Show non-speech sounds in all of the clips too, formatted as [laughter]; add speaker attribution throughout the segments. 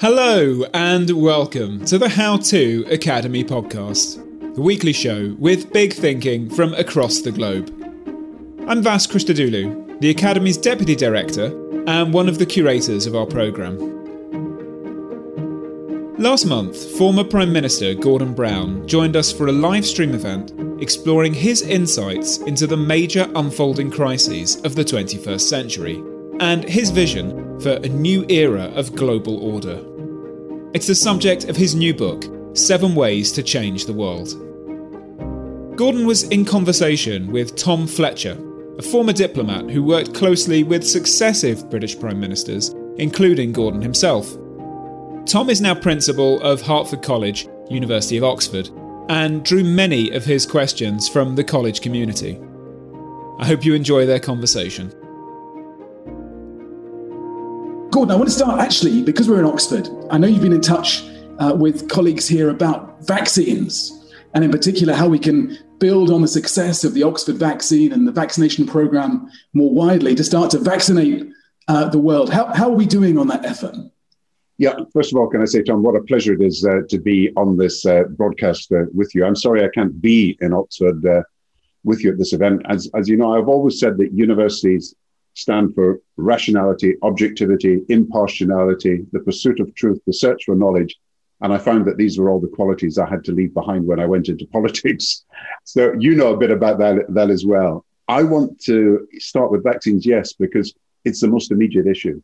Speaker 1: Hello, and welcome to the How To Academy podcast, the weekly show with big thinking from across the globe. I'm Vas Christodoulou, the Academy's Deputy Director and one of the curators of our programme. Last month, former Prime Minister Gordon Brown joined us for a live stream event exploring his insights into the major unfolding crises of the 21st century and his vision for a new era of global order. It's the subject of his new book, Seven Ways to Change the World. Gordon was in conversation with Tom Fletcher, a former diplomat who worked closely with successive British Prime Ministers, including Gordon himself. Tom is now principal of Hertford College, University of Oxford, and drew many of his questions from the college community. I hope you enjoy their conversation.
Speaker 2: Gordon, I want to start actually because we're in Oxford. I know you've been in touch uh, with colleagues here about vaccines, and in particular, how we can build on the success of the Oxford vaccine and the vaccination program more widely to start to vaccinate uh, the world. How, how are we doing on that effort?
Speaker 3: Yeah, first of all, can I say, Tom, what a pleasure it is uh, to be on this uh, broadcast uh, with you. I'm sorry I can't be in Oxford uh, with you at this event. As, as you know, I've always said that universities stand for rationality, objectivity, impartiality, the pursuit of truth, the search for knowledge. And I found that these were all the qualities I had to leave behind when I went into [laughs] politics. So you know a bit about that, that as well. I want to start with vaccines, yes, because it's the most immediate issue.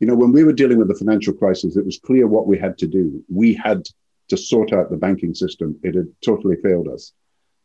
Speaker 3: You know, when we were dealing with the financial crisis, it was clear what we had to do. We had to sort out the banking system. It had totally failed us.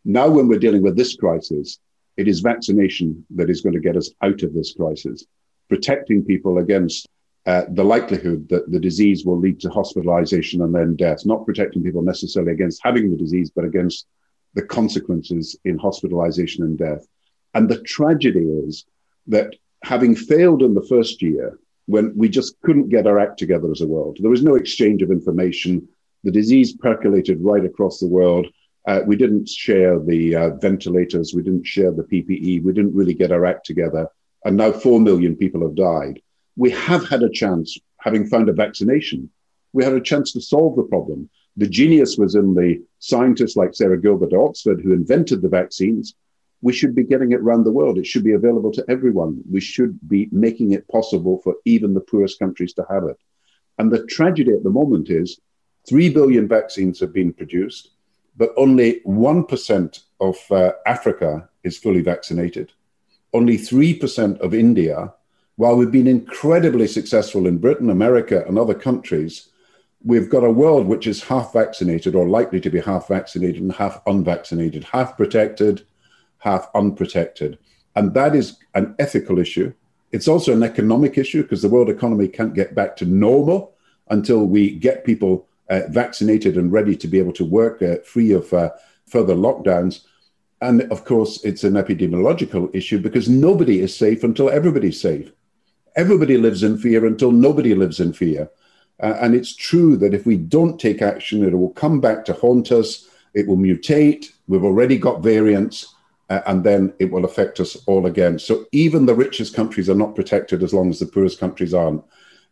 Speaker 3: Now, when we're dealing with this crisis, it is vaccination that is going to get us out of this crisis, protecting people against uh, the likelihood that the disease will lead to hospitalization and then death, not protecting people necessarily against having the disease, but against the consequences in hospitalization and death. And the tragedy is that having failed in the first year, when we just couldn't get our act together as a world, there was no exchange of information. The disease percolated right across the world. Uh, we didn't share the uh, ventilators. We didn't share the PPE. We didn't really get our act together. And now 4 million people have died. We have had a chance, having found a vaccination, we had a chance to solve the problem. The genius was in the scientists like Sarah Gilbert at Oxford who invented the vaccines. We should be getting it around the world. It should be available to everyone. We should be making it possible for even the poorest countries to have it. And the tragedy at the moment is 3 billion vaccines have been produced but only 1% of uh, Africa is fully vaccinated. Only 3% of India, while we've been incredibly successful in Britain, America, and other countries, we've got a world which is half vaccinated or likely to be half vaccinated and half unvaccinated, half protected, half unprotected. And that is an ethical issue. It's also an economic issue because the world economy can't get back to normal until we get people uh, vaccinated and ready to be able to work uh, free of uh, further lockdowns. And of course, it's an epidemiological issue because nobody is safe until everybody's safe. Everybody lives in fear until nobody lives in fear. Uh, and it's true that if we don't take action, it will come back to haunt us. It will mutate. We've already got variants, uh, and then it will affect us all again. So even the richest countries are not protected as long as the poorest countries aren't.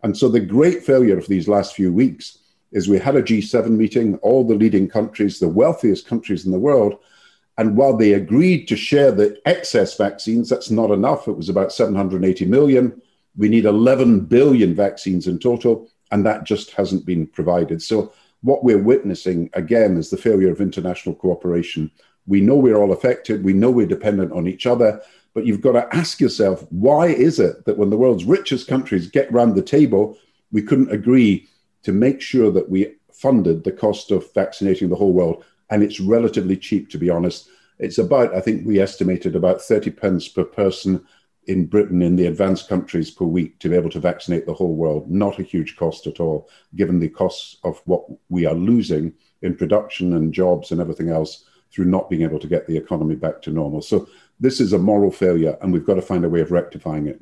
Speaker 3: And so the great failure of these last few weeks is we had a G7 meeting, all the leading countries, the wealthiest countries in the world, And while they agreed to share the excess vaccines, that's not enough. It was about 780 million. We need 11 billion vaccines in total, and that just hasn't been provided. So, what we're witnessing again is the failure of international cooperation. We know we're all affected, we know we're dependent on each other, but you've got to ask yourself why is it that when the world's richest countries get round the table, we couldn't agree to make sure that we funded the cost of vaccinating the whole world? And it's relatively cheap, to be honest. It's about, I think we estimated about 30 pence per person in Britain in the advanced countries per week to be able to vaccinate the whole world. Not a huge cost at all, given the costs of what we are losing in production and jobs and everything else through not being able to get the economy back to normal. So this is a moral failure, and we've got to find a way of rectifying it.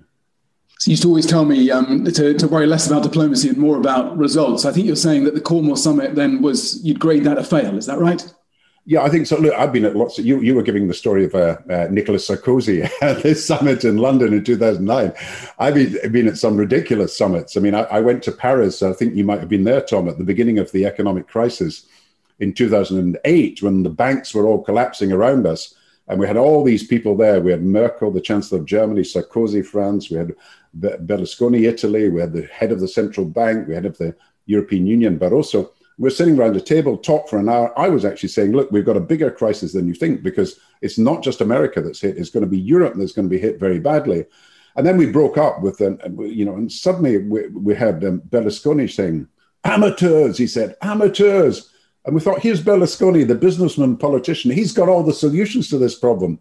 Speaker 2: So you used to always tell me um, to, to worry less about diplomacy and more about results. I think you're saying that the Cornwall summit then was you'd grade that a fail. Is that right?
Speaker 3: Yeah, I think so. Look, I've been at lots of you. You were giving the story of uh, uh, Nicolas Sarkozy [laughs] at this summit in London in 2009. I've been, been at some ridiculous summits. I mean, I, I, went to Paris. I think you might have been there, Tom, at the beginning of the economic crisis in 2008 when the banks were all collapsing around us. And we had all these people there. We had Merkel, the Chancellor of Germany, Sarkozy, France. We had Berlusconi, Italy. We had the head of the central bank. We had of the European Union, Barroso. We're sitting around a table, talk for an hour. I was actually saying, look, we've got a bigger crisis than you think because it's not just America that's hit. It's going to be Europe that's going to be hit very badly. And then we broke up with, um, you know, and suddenly we, we had um, Berlusconi saying, amateurs, he said, amateurs. And we thought, here's Berlusconi, the businessman, politician. He's got all the solutions to this problem.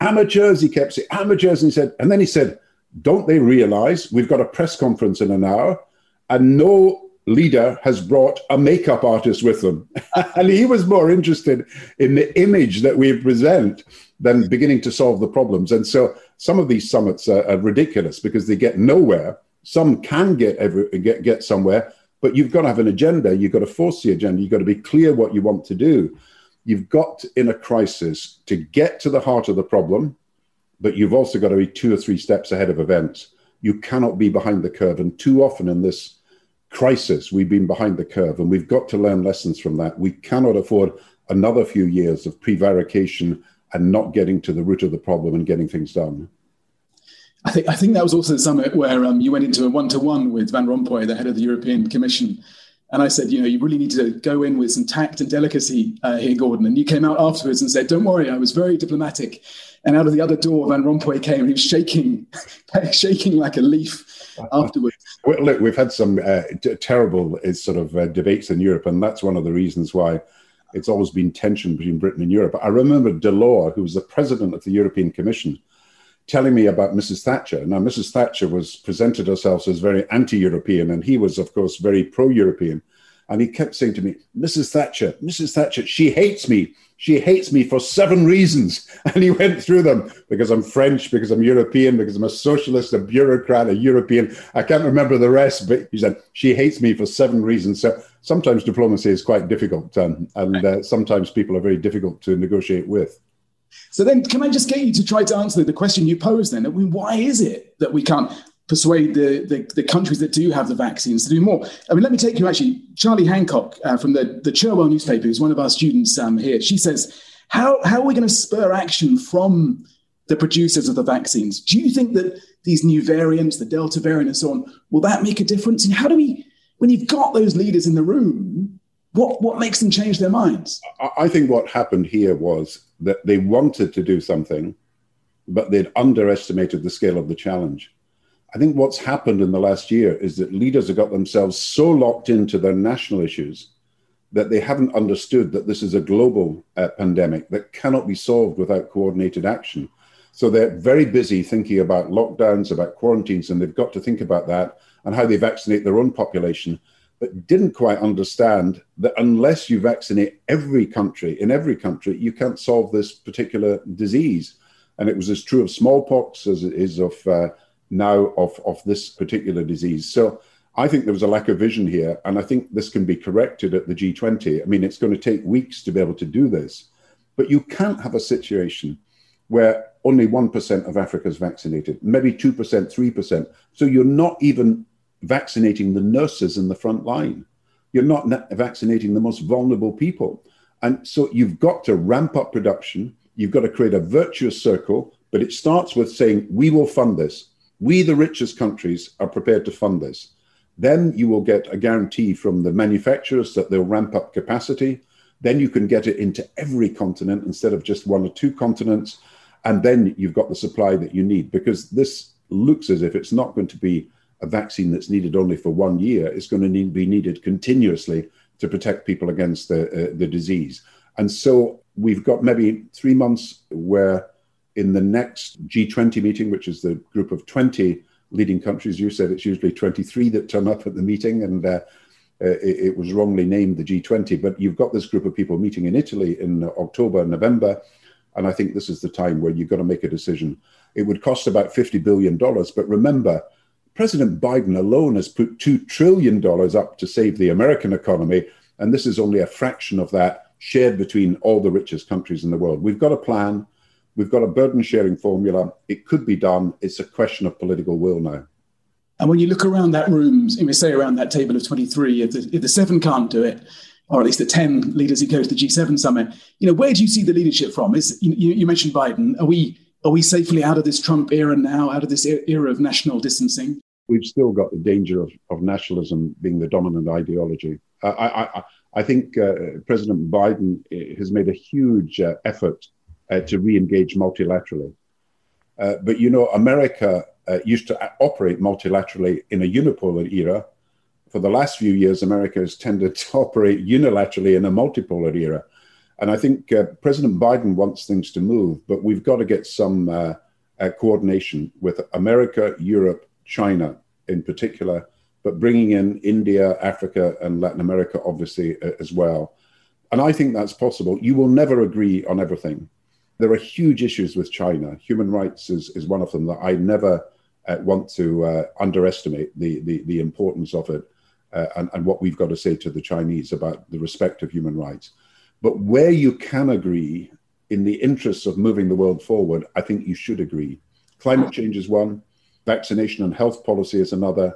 Speaker 3: Amateurs, he kept saying, amateurs. And he said, and then he said, don't they realize we've got a press conference in an hour and no leader has brought a makeup artist with them? [laughs] and he was more interested in the image that we present than beginning to solve the problems. And so some of these summits are, are ridiculous because they get nowhere. Some can get, every, get, get somewhere, but you've got to have an agenda. You've got to force the agenda. You've got to be clear what you want to do. You've got, in a crisis, to get to the heart of the problem, but you've also got to be two or three steps ahead of events. You cannot be behind the curve. And too often in this crisis, we've been behind the curve, and we've got to learn lessons from that. We cannot afford another few years of prevarication and not getting to the root of the problem and getting things done.
Speaker 2: I think I think that was also the summit where um, you went into a one-to-one with Van Rompuy, the head of the European Commission, and I said, you know, you really need to go in with some tact and delicacy uh, here, Gordon. And you came out afterwards and said, don't worry, I was very diplomatic. And out of the other door, Van Rompuy came and he was shaking, [laughs] shaking like a leaf afterwards.
Speaker 3: Well, look, we've had some uh, t- terrible uh, sort of uh, debates in Europe, and that's one of the reasons why it's always been tension between Britain and Europe. I remember Delors, who was the president of the European Commission, telling me about Mrs. Thatcher. Now, Mrs. Thatcher was presented herself as very anti-European, and he was, of course, very pro-European. And he kept saying to me, Mrs. Thatcher, Mrs. Thatcher, she hates me. She hates me for seven reasons. [laughs] And he went through them because I'm French, because I'm European, because I'm a socialist, a bureaucrat, a European. I can't remember the rest, but he said, she hates me for seven reasons. So sometimes diplomacy is quite difficult. Um, and uh, sometimes people are very difficult to negotiate with.
Speaker 2: So then, can I just get you to try to answer the question you posed then? I mean, why is it that we can't persuade the, the, the, countries that do have the vaccines to do more? I mean, let me take you actually, Charlie Hancock uh, from the, the Cherwell newspaper, who's one of our students um, here. She says, how, how are we going to spur action from the producers of the vaccines? Do you think that these new variants, the Delta variant and so on, will that make a difference? And how do we, when you've got those leaders in the room, what, what makes them change their minds?
Speaker 3: I think what happened here was that they wanted to do something, but they'd underestimated the scale of the challenge. I think what's happened in the last year is that leaders have got themselves so locked into their national issues that they haven't understood that this is a global uh, pandemic that cannot be solved without coordinated action. So they're very busy thinking about lockdowns, about quarantines, and they've got to think about that and how they vaccinate their own population but didn't quite understand that unless you vaccinate every country, in every country, you can't solve this particular disease. And it was as true of smallpox as it is of uh, now of, of this particular disease. So I think there was a lack of vision here. And I think this can be corrected at the G20. I mean, it's going to take weeks to be able to do this. But you can't have a situation where only 1% of Africa is vaccinated, maybe 2%, 3%. So you're not even vaccinating the nurses in the front line. You're not vaccinating the most vulnerable people. And so you've got to ramp up production. You've got to create a virtuous circle, but it starts with saying, we will fund this. We, the richest countries, are prepared to fund this. Then you will get a guarantee from the manufacturers that they'll ramp up capacity. Then you can get it into every continent instead of just one or two continents. And then you've got the supply that you need because this looks as if it's not going to be a vaccine that's needed only for one year. is going to need, be needed continuously to protect people against the, uh, the disease. And so we've got maybe three months where in the next G20 meeting, which is the group of 20 leading countries, you said it's usually 23 that turn up at the meeting, and uh, uh it, it, was wrongly named the G20. But you've got this group of people meeting in Italy in October, November, and I think this is the time where you've got to make a decision. It would cost about $50 billion, but remember, President Biden alone has put $2 trillion up to save the American economy, and this is only a fraction of that shared between all the richest countries in the world. We've got a plan. We've got a burden sharing formula. It could be done. It's a question of political will now.
Speaker 2: And when you look around that room, we say around that table of 23, if the, if the seven can't do it, or at least the 10 leaders who go to the G7 summit, you know, where do you see the leadership from? Is you, you mentioned Biden. Are we are we safely out of this Trump era now, out of this era of national distancing?
Speaker 3: We've still got the danger of, of nationalism being the dominant ideology. I, I, I think uh, President Biden uh, has made a huge uh, effort uh, to re engage multilaterally. Uh, but you know, America used to operate multilaterally in a unipolar era. For the last few years, America has tended to [laughs] operate unilaterally in a multipolar era. And I think President Biden wants things to move, but we've got to get some coordination with America, Europe, China in particular but bringing in India, Africa, and Latin America, obviously, as well. And I think that's possible. You will never agree on everything. There are huge issues with China. Human rights is, is one of them that I never uh, want to uh, underestimate the, the, the, importance of it uh, and, and what we've got to say to the Chinese about the respect of human rights. But where you can agree in the interests of moving the world forward, I think you should agree. Climate change is one, vaccination and health policy is another,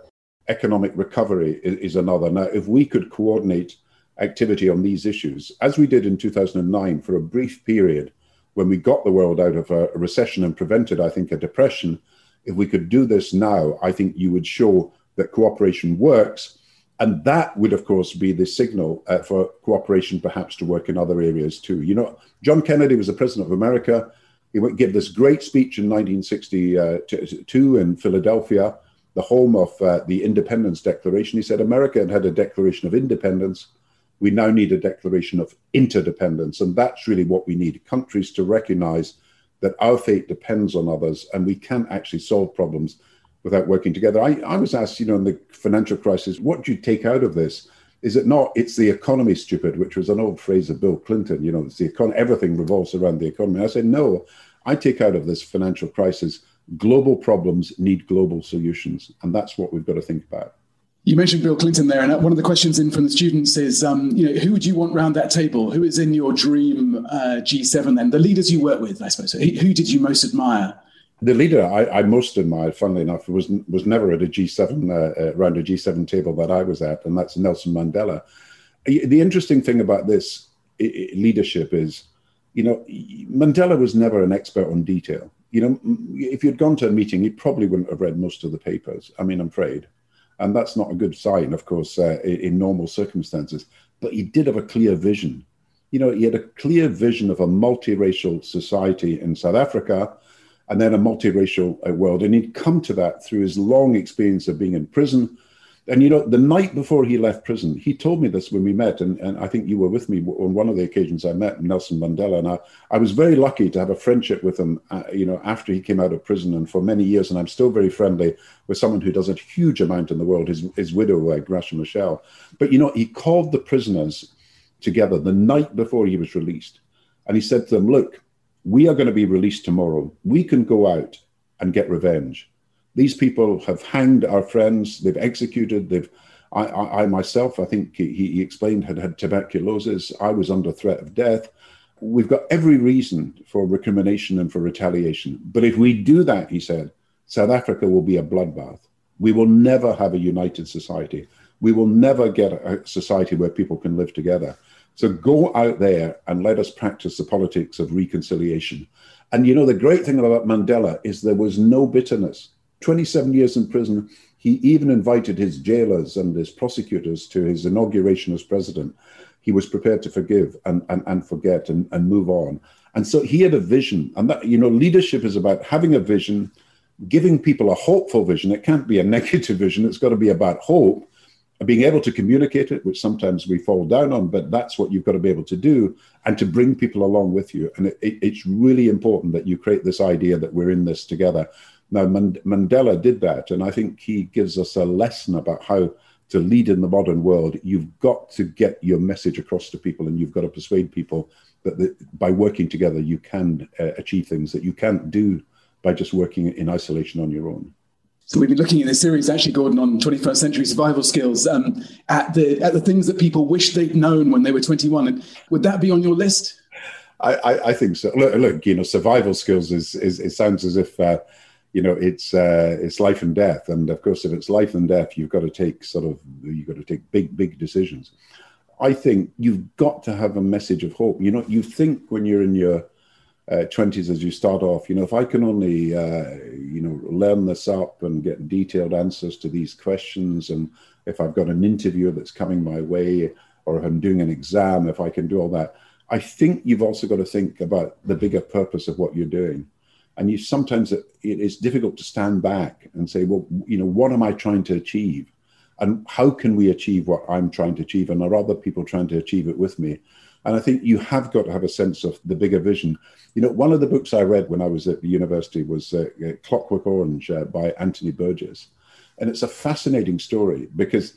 Speaker 3: economic recovery is, is, another. Now, if we could coordinate activity on these issues, as we did in 2009 for a brief period when we got the world out of a, recession and prevented, I think, a depression, if we could do this now, I think you would show that cooperation works. And that would, of course, be the signal uh, for cooperation perhaps to work in other areas too. You know, John Kennedy was the president of America. He gave this great speech in 1962 in Philadelphia the home of uh, the Independence Declaration. He said America had had a declaration of independence. We now need a declaration of interdependence. And that's really what we need countries to recognize that our fate depends on others and we can't actually solve problems without working together. I, I was asked, you know, in the financial crisis, what do you take out of this? Is it not? It's the economy, stupid, which was an old phrase of Bill Clinton. You know, it's the econ- everything revolves around the economy. I said, no, I take out of this financial crisis global problems need global solutions. And that's what we've got to think about.
Speaker 2: You mentioned Bill Clinton there, and one of the questions in from the students is, um, you know, who would you want round that table? Who is in your dream uh, G7 then? The leaders you work with, I suppose. Who did you most admire?
Speaker 3: The leader I, I, most admired, funnily enough, was was never at a G7 uh, uh, around a G7 table that I was at, and that's Nelson Mandela. The interesting thing about this leadership is, you know, Mandela was never an expert on detail you know, if you'd gone to a meeting, you probably wouldn't have read most of the papers. I mean, I'm afraid. And that's not a good sign, of course, uh, in normal circumstances. But he did have a clear vision. You know, he had a clear vision of a multiracial society in South Africa and then a multiracial uh, world. And he'd come to that through his long experience of being in prison and you know, the night before he left prison, he told me this when we met, and, and I think you were with me on one of the occasions I met Nelson Mandela, and I, I was very lucky to have a friendship with him. Uh, you know, after he came out of prison, and for many years, and I'm still very friendly with someone who does a huge amount in the world. His his widow, uh, Graça Machel, but you know, he called the prisoners together the night before he was released, and he said to them, "Look, we are going to be released tomorrow. We can go out and get revenge." These people have hanged our friends, they've executed, they've I, I, I myself, I think he, he explained, had had tuberculosis. I was under threat of death. We've got every reason for recrimination and for retaliation. But if we do that, he said, South Africa will be a bloodbath. We will never have a united society. We will never get a society where people can live together. So go out there and let us practice the politics of reconciliation. And you know, the great thing about Mandela is there was no bitterness. 27 years in prison, he even invited his jailers and his prosecutors to his inauguration as president. He was prepared to forgive and, and, and forget and, and move on. And so he had a vision. And that, you know, leadership is about having a vision, giving people a hopeful vision. It can't be a [laughs] negative vision, it's got to be about hope being able to communicate it, which sometimes we fall down on, but that's what you've got to be able to do and to bring people along with you. And it, it, it's really important that you create this idea that we're in this together. Now, Mandela did that, and I think he gives us a lesson about how to lead in the modern world. You've got to get your message across to people, and you've got to persuade people that the, by working together, you can uh, achieve things that you can't do by just working in isolation on your own.
Speaker 2: So we've been looking in this series, actually, Gordon, on 21st century survival skills um, at the at the things that people wish they'd known when they were 21. And would that be on your list?
Speaker 3: I, I, I think so. Look, look, you know, survival skills is, is it sounds as if uh, you know it's uh, it's life and death, and of course, if it's life and death, you've got to take sort of you've got to take big big decisions. I think you've got to have a message of hope. You know, you think when you're in your uh, 20s as you start off. You know if i can only uh, you know learn this up and get detailed answers to these questions and if i've got an interview that's coming my way or if i'm doing an exam if i can do all that i think you've also got to think about the bigger purpose of what you're doing. And you sometimes it, it's difficult to stand back and say well you know what am i trying to achieve? And how can we achieve what i'm trying to achieve and are other people trying to achieve it with me and I think you have got to have a sense of the bigger vision. You know, one of the books I read when I was at the university was uh, uh, Clockwork Orange uh, by Anthony Burgess. And it's a fascinating story because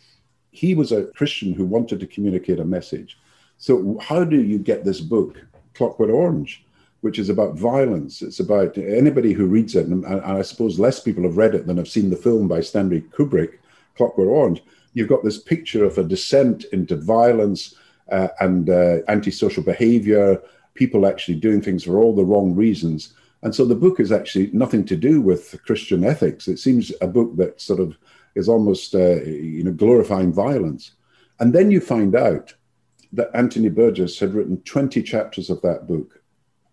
Speaker 3: he was a Christian who wanted to communicate a message. So, how do you get this book, Clockwork Orange, which is about violence? It's about anybody who reads it, and, and I suppose less people have read it than have seen the film by Stanley Kubrick, Clockwork Orange. You've got this picture of a descent into violence uh, and uh, antisocial behavior, people actually doing things for all the wrong reasons. And so the book is actually nothing to do with Christian ethics. It seems a book that sort of is almost, uh, you know, glorifying violence. And then you find out that Anthony Burgess had written 20 chapters of that book.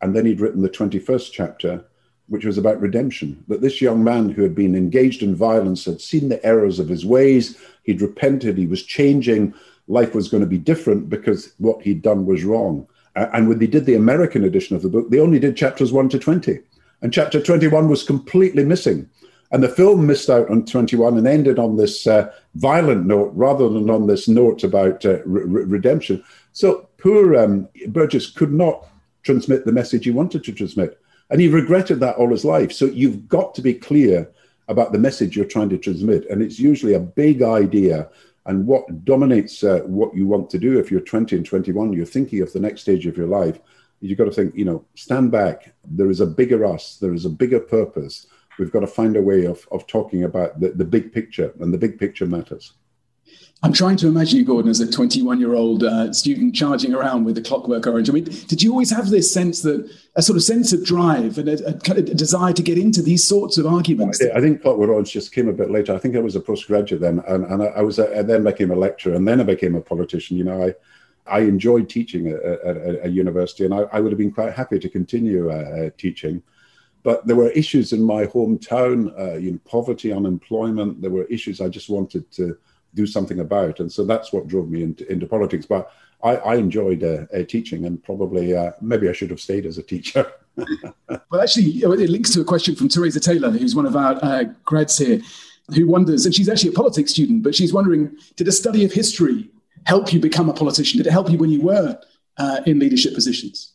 Speaker 3: And then he'd written the 21st chapter, which was about redemption. That this young man who had been engaged in violence had seen the errors of his ways, he'd repented, he was changing, life was going to be different because what he'd done was wrong. And when they did the American edition of the book, they only did chapters 1 to 20. And chapter 21 was completely missing. And the film missed out on 21 and ended on this uh, violent note rather than on this note about uh, re- redemption. So poor um, Burgess could not transmit the message he wanted to transmit. And he regretted that all his life. So you've got to be clear about the message you're trying to transmit. And it's usually a big idea and what dominates uh, what you want to do if you're 20 and 21, you're thinking of the next stage of your life, you've got to think, you know, stand back. There is a bigger us, there is a bigger purpose. We've got to find a way of, of talking about the, the big picture, and the big picture matters.
Speaker 2: I'm trying to imagine you, Gordon, as a 21 year old uh, student charging around with the clockwork orange. I mean, did you always have this sense that a sort of sense of drive and a, a, a desire to get into these sorts of arguments?
Speaker 3: I, I, think clockwork orange just came a bit later. I think I was a postgraduate then, and, and I, I, was a, I then became a lecturer, and then I became a politician. You know, I I enjoyed teaching at, a university, and I, I, would have been quite happy to continue uh, uh, teaching. But there were issues in my hometown, uh, you know, poverty, unemployment. There were issues I just wanted to do something about. And so that's what drove me into, into politics. But I, I enjoyed uh, uh, teaching, and probably uh, maybe I should have stayed as a teacher. [laughs]
Speaker 2: well, actually, it links to a question from Teresa Taylor, who's one of our uh, grads here, who wonders, and she's actually a politics student, but she's wondering, did a study of history help you become a politician? Did it help you when you were uh, in leadership positions?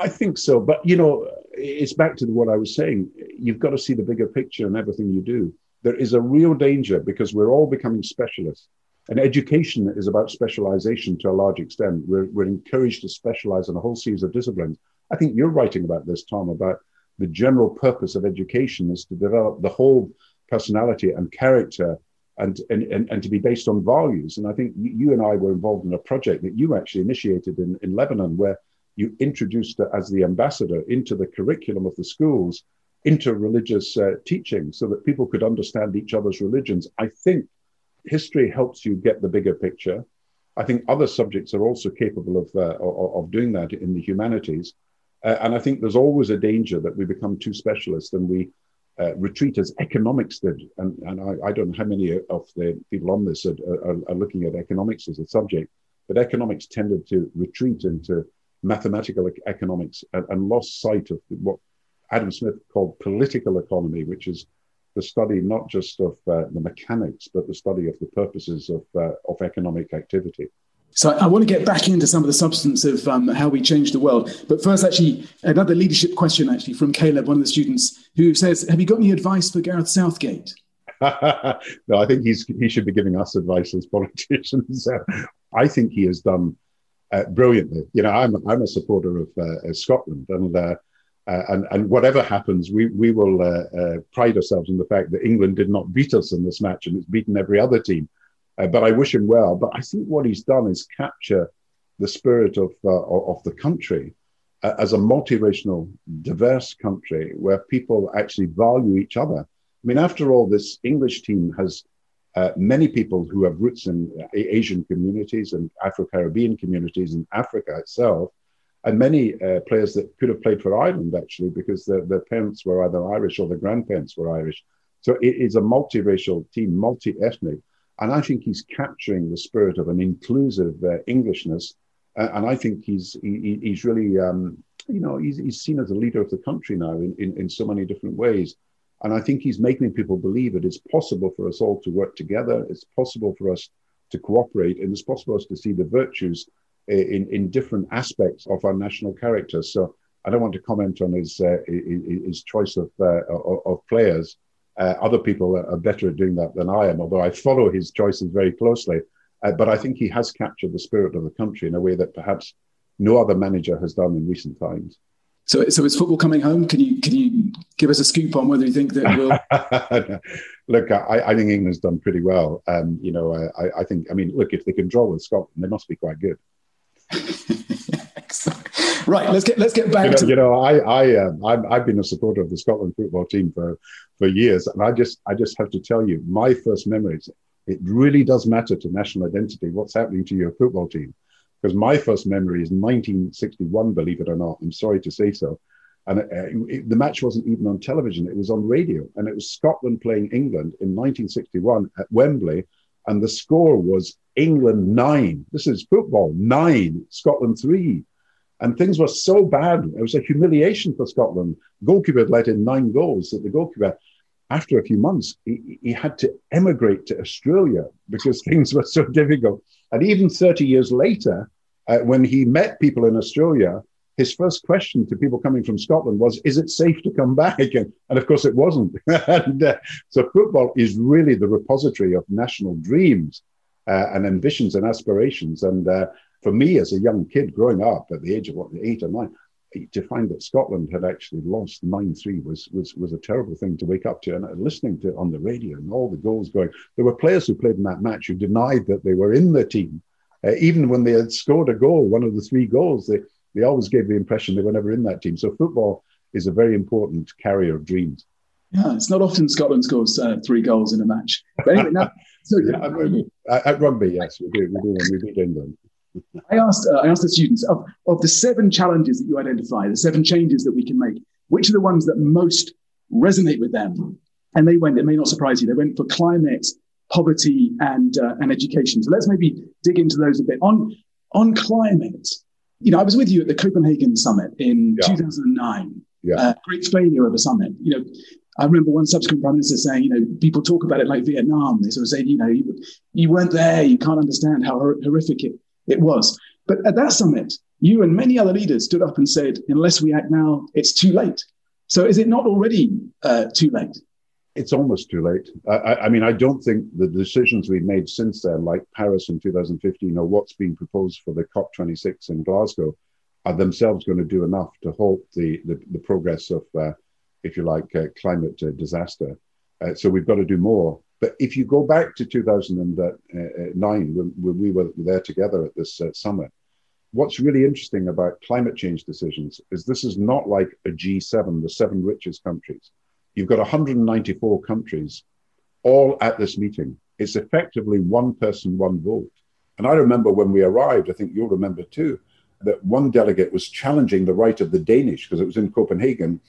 Speaker 3: I think so, but you know, it's back to what I was saying. You've got to see the bigger picture in everything you do there is a real danger because we're all becoming specialists. And education is about specialization to a large extent. We're, we're encouraged to specialize in a whole series of disciplines. I think you're writing about this, Tom, about the general purpose of education is to develop the whole personality and character and, and, and, and to be based on values. And I think you and I were involved in a project that you actually initiated in, in Lebanon where you introduced as the ambassador into the curriculum of the schools interreligious uh, teaching so that people could understand each other's religions. I think history helps you get the bigger picture. I think other subjects are also capable of, uh, of doing that in the humanities. Uh, and I think there's always a danger that we become too specialist and we uh, retreat as economics did. And, and I, I, don't know how many of the people on this are, are, are, looking at economics as a subject, but economics tended to retreat into mathematical economics and, and lost sight of what Adam Smith called political economy, which is the study not just of uh, the mechanics, but the study of the purposes of, uh, of economic activity.
Speaker 2: So I want to get back into some of the substance of um, how we change the world. But first, actually, another leadership question, actually, from Caleb, one of the students, who says, "Have you got any advice for Gareth Southgate?" [laughs]
Speaker 3: no, I think he's he should be giving us advice as politicians. [laughs] I think he has done uh, brilliantly. You know, I'm I'm a supporter of uh, Scotland, and uh, and, and whatever happens, we, we will uh, uh, pride ourselves in the fact that England did not beat us in this match and it's beaten every other team. Uh, but I wish him well. But I think what he's done is capture the spirit of, uh, of the country as a multiracial, diverse country where people actually value each other. I mean, after all, this English team has many people who have roots in Asian communities and Afro Caribbean communities in Africa itself and many uh, players that could have played for Ireland actually because their, their parents were either Irish or their grandparents were Irish. So it is a multiracial team, multi-ethnic, and I think he's capturing the spirit of an inclusive uh, Englishness. Uh, and I think he's he, he's really um, you know he's, he's seen as a leader of the country now in, in, in so many different ways. And I think he's making people believe it is possible for us all to work together. It's possible for us to cooperate, and it's possible for us to see the virtues in, in different aspects of our national character. So I don't want to comment on his uh, his choice of uh, of players. Uh, other people are better at doing that than I am, although I follow his choices very closely. Uh, but I think he has captured the spirit of the country in a way that perhaps no other manager has done in recent times.
Speaker 2: So, so is football coming home? Can you can you give us a scoop on whether you think that
Speaker 3: will? [laughs] look, I, I, think England's done pretty well. Um, you know, I, I think. I mean, look, if they can draw with Scotland, they must be quite good. [laughs]
Speaker 2: right, let's get let's get back
Speaker 3: you know,
Speaker 2: to.
Speaker 3: You know, I I um, I've, I've been a supporter of the Scotland football team for for years, and I just I just have to tell you, my first memories. It really does matter to national identity what's happening to your football team, because my first memory is 1961. Believe it or not, I'm sorry to say so. And uh, it, the match wasn't even on television; it was on radio, and it was Scotland playing England in 1961 at Wembley and the score was England nine. This is football nine, Scotland three. And things were so bad. It was a humiliation for Scotland. Goalkeeper had let in nine goals. That the goalkeeper, after a few months, he, he had to emigrate to Australia because [laughs] things were so difficult. And even 30 years later, uh, when he met people in Australia, his first question to people coming from Scotland was, "Is it safe to come back?" And, and of course, it wasn't. [laughs] and uh, so, football is really the repository of national dreams uh, and ambitions and aspirations. And uh, for me, as a young kid growing up at the age of what eight or nine, to find that Scotland had actually lost nine three was was was a terrible thing to wake up to. And listening to on the radio and all the goals going, there were players who played in that match who denied that they were in the team. Uh, even when they had scored a goal, one of the three goals, they, they always gave the impression they were never in that team. So football is a very important carrier of dreams.
Speaker 2: Yeah, it's not often Scotland scores uh, three goals in a match. But anyway, now, [laughs]
Speaker 3: so, yeah, I mean, at rugby, yes, we do. We do we beat England. [laughs]
Speaker 2: I asked, uh, I asked the students of, of the seven challenges that you identify, the seven changes that we can make, which are the ones that most resonate with them? And they went, it may not surprise you, they went for climate, poverty, and, uh, and education. So let's maybe dig into those a bit. On, on climate, you know, I was with you at the Copenhagen summit in yeah. 2009. Yeah. Uh, great failure of a summit. You know, I remember one subsequent prime minister saying, you know, people talk about it like Vietnam. They sort of say, you know, you, you weren't there, you can't understand how hor- horrific it, it was. But at that summit, you and many other leaders stood up and said, unless we act now, it's too late. So is it not already uh, too late?
Speaker 3: It's almost too late. I, I, mean, I don't think the decisions we've made since then, like Paris in 2015 or what's being proposed for the COP26 in Glasgow, are themselves going to do enough to halt the, the, the progress of, uh, if you like, uh, climate uh, disaster. Uh, so we've got to do more. But if you go back to 2009, when, when we were there together at this uh, summit, what's really interesting about climate change decisions is this is not like a G7, the seven richest countries You've got 194 countries all at this meeting. It's effectively one person, one vote. And I remember when we arrived, I think you'll remember too, that one delegate was challenging the right of the Danish, because it was in Copenhagen,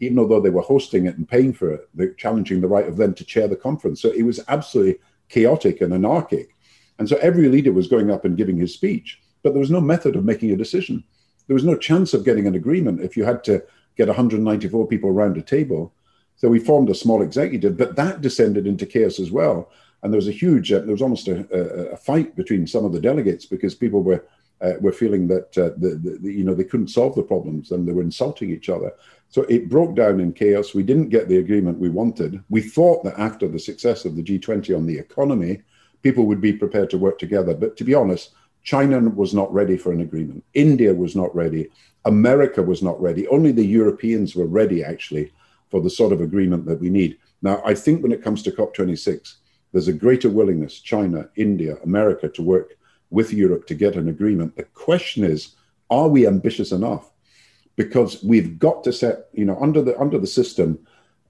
Speaker 3: even though they were hosting it and paying for it, they're challenging the right of them to chair the conference. So it was absolutely chaotic and anarchic. And so every leader was going up and giving his speech, but there was no method of making a decision. There was no chance of getting an agreement if you had to get 194 people around a table. So we formed a small executive, but that descended into chaos as well. And there was a huge, uh, there was almost a, a, a, fight between some of the delegates because people were uh, were feeling that uh, the, the, you know they couldn't solve the problems and they were insulting each other. So it broke down in chaos. We didn't get the agreement we wanted. We thought that after the success of the G20 on the economy, people would be prepared to work together. But to be honest, China was not ready for an agreement. India was not ready. America was not ready. Only the Europeans were ready, actually, for the sort of agreement that we need. Now, I think when it comes to COP26, there's a greater willingness, China, India, America, to work with Europe to get an agreement. The question is, are we ambitious enough? Because we've got to set, you know, under the under the system,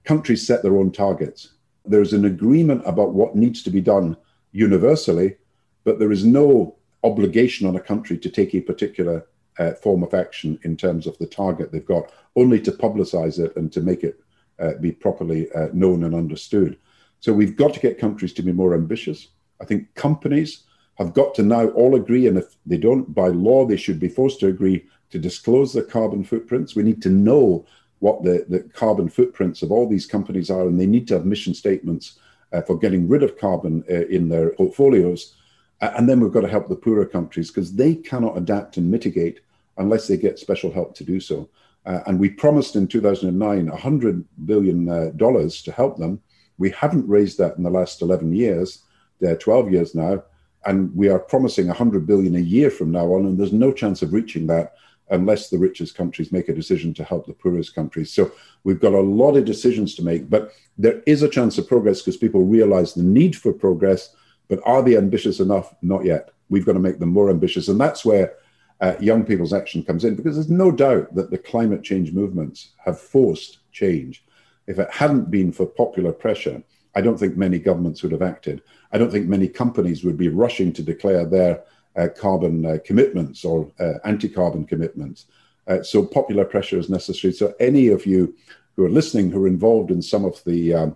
Speaker 3: countries set their own targets. There's an agreement about what needs to be done universally, but there is no obligation on a country to take a particular uh, form of action in terms of the target they've got, only to publicize it and to make it uh, be properly uh, known and understood. So we've got to get countries to be more ambitious. I think companies have got to now all agree, and if they don't, by law, they should be forced to agree to disclose their carbon footprints. We need to know what the, the carbon footprints of all these companies are, and they need to have mission statements uh, for getting rid of carbon uh, in their portfolios. and then we've got to help the poorer countries because they cannot adapt and mitigate unless they get special help to do so. Uh, and we promised in 2009 $100 billion uh, to help them. We haven't raised that in the last 11 years, they're 12 years now, and we are promising 100 billion a year from now on, and there's no chance of reaching that unless the richest countries make a decision to help the poorest countries. So we've got a lot of decisions to make, but there is a chance of progress because people realize the need for progress, but are they ambitious enough? Not yet. We've got to make them more ambitious. And that's where uh, young people's action comes in because there's no doubt that the climate change movements have forced change. If it hadn't been for popular pressure, I don't think many governments would have acted. I don't think many companies would be rushing to declare their uh, carbon uh, commitments or uh, anti carbon commitments. Uh, so, popular pressure is necessary. So, any of you who are listening who are involved in some of the, um,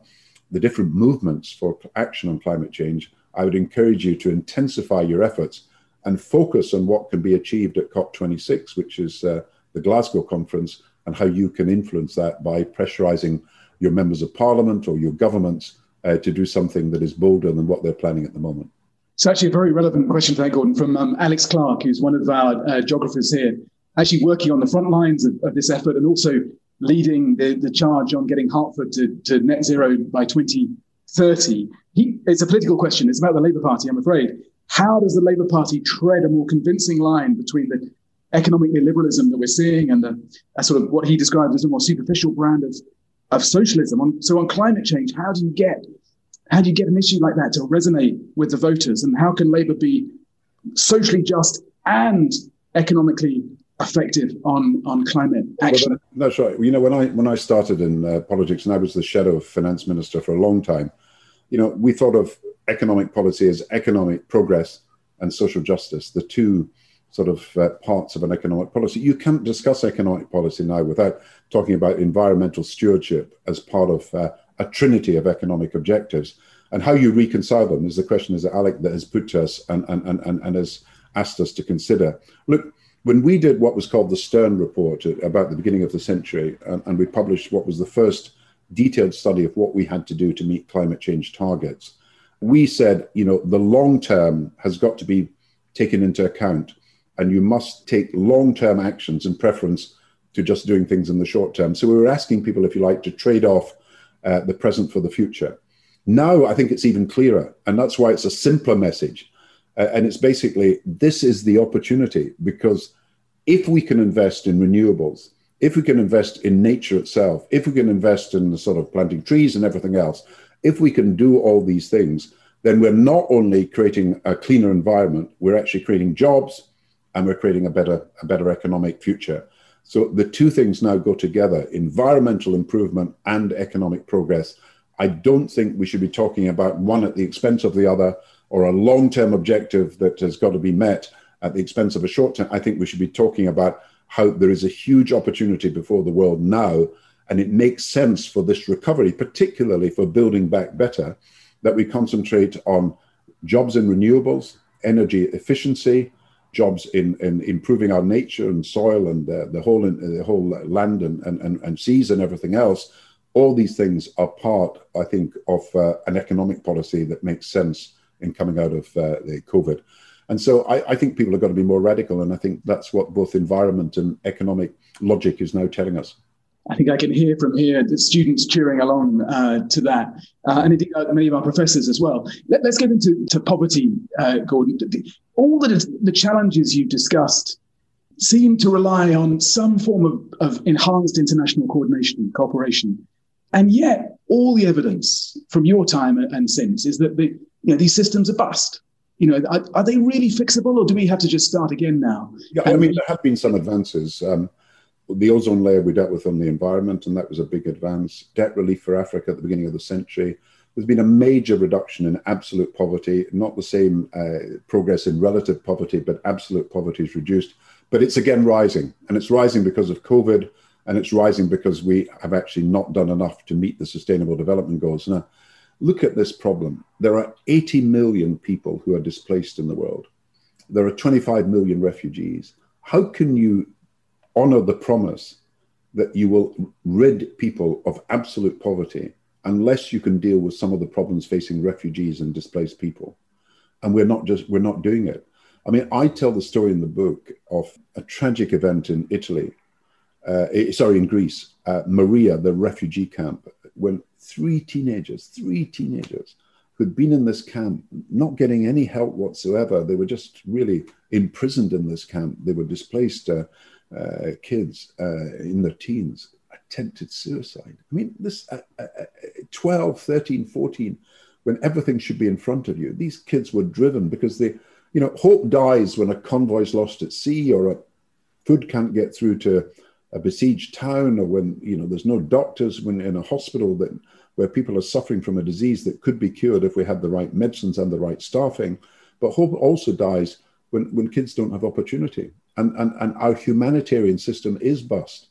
Speaker 3: the different movements for action on climate change, I would encourage you to intensify your efforts and focus on what can be achieved at COP26, which is uh, the Glasgow conference, and how you can influence that by pressurizing your members of parliament or your governments uh, to do something that is bolder than what they're planning at the moment.
Speaker 2: It's actually a very relevant question, thank Gordon, from um, Alex Clark, who's one of our uh, geographers here, actually working on the front lines of, of this effort and also leading the, the charge on getting Hertford to, to net zero by 2030. He, it's a political question. It's about the Labour Party, I'm afraid. How does the Labour Party tread a more convincing line between the economic neoliberalism that we're seeing and the sort of what he described as a more superficial brand of, of socialism? On, so on climate change, how do you get how do you get an issue like that to resonate with the voters? And how can Labour be socially just and economically effective on, on climate action? Well,
Speaker 3: that's right. You know, when I when I started in uh, politics and I was the shadow finance minister for a long time, you know, we thought of economic policy is economic progress and social justice, the two sort of uh, parts of an economic policy. You can't discuss economic policy now without talking about environmental stewardship as part of uh, a trinity of economic objectives. And how you reconcile them is the question that Alec that has put to us and, and, and, and has asked us to consider. Look, when we did what was called the Stern Report about the beginning of the century, and, and we published what was the first detailed study of what we had to do to meet climate change targets, we said, you know, the long term has got to be taken into account, and you must take long term actions in preference to just doing things in the short term. So we were asking people, if you like, to trade off uh, the present for the future. Now I think it's even clearer, and that's why it's a simpler message. Uh, and it's basically this is the opportunity because if we can invest in renewables, if we can invest in nature itself, if we can invest in the sort of planting trees and everything else, if we can do all these things, then we're not only creating a cleaner environment, we're actually creating jobs and we're creating a better, a better economic future. So the two things now go together environmental improvement and economic progress. I don't think we should be talking about one at the expense of the other. or a long term objective that has got to be met at the expense of a short term. I think we should be talking about how there is a huge opportunity before the world now. And it makes sense for this recovery, particularly for building back better, that we concentrate on jobs in renewables, energy efficiency, jobs in, in improving our nature and soil and the whole the whole land and, and, and seas and everything else. All these things are part, I think, of uh, an economic policy that makes sense in coming out of uh, the COVID. And so I, I, think people have got to be more radical. And I think that's what both environment and economic logic is now telling us.
Speaker 2: I think I can hear from here the students cheering along uh, to that, uh, and indeed uh, many of our professors as well. Let, us get into to poverty, uh, Gordon. All the, the challenges you've discussed seem to rely on some form of, of enhanced international coordination and cooperation. And yet, all the evidence from your time and since is that the, you know, these systems are bust you know, are, are, they really fixable, or do we have to just start again now?
Speaker 3: Yeah, I mean, there have been some advances. Um, the ozone layer we dealt with on the environment, and that was a big advance. Debt relief for Africa at the beginning of the century. There's been a major reduction in absolute poverty, not the same uh, progress in relative poverty, but absolute poverty is reduced. But it's again rising, and it's rising because of COVID, and it's rising because we have actually not done enough to meet the Sustainable Development Goals. Now, Look at this problem. There are 80 million people who are displaced in the world. There are 25 million refugees. How can you honor the promise that you will rid people of absolute poverty unless you can deal with some of the problems facing refugees and displaced people? And we're not just we're not doing it. I mean, I tell the story in the book of a tragic event in Italy, uh, eh, sorry, in Greece, uh, Moria, the refugee camp, when three teenagers, three teenagers who'd been in this camp, not getting any help whatsoever. They were just really imprisoned in this camp. They were displaced uh, uh, kids uh, in their teens, attempted suicide. I mean, this uh, uh, uh, 12, 13, 14, when everything should be in front of you, these kids were driven because they, you know, hope dies when a convoy's lost at sea or a food can't get through to a besieged town or when you know there's no doctors when in a hospital that where people are suffering from a disease that could be cured if we had the right medicines and the right staffing. But hope also dies when, when kids don't have opportunity and, and and our humanitarian system is bust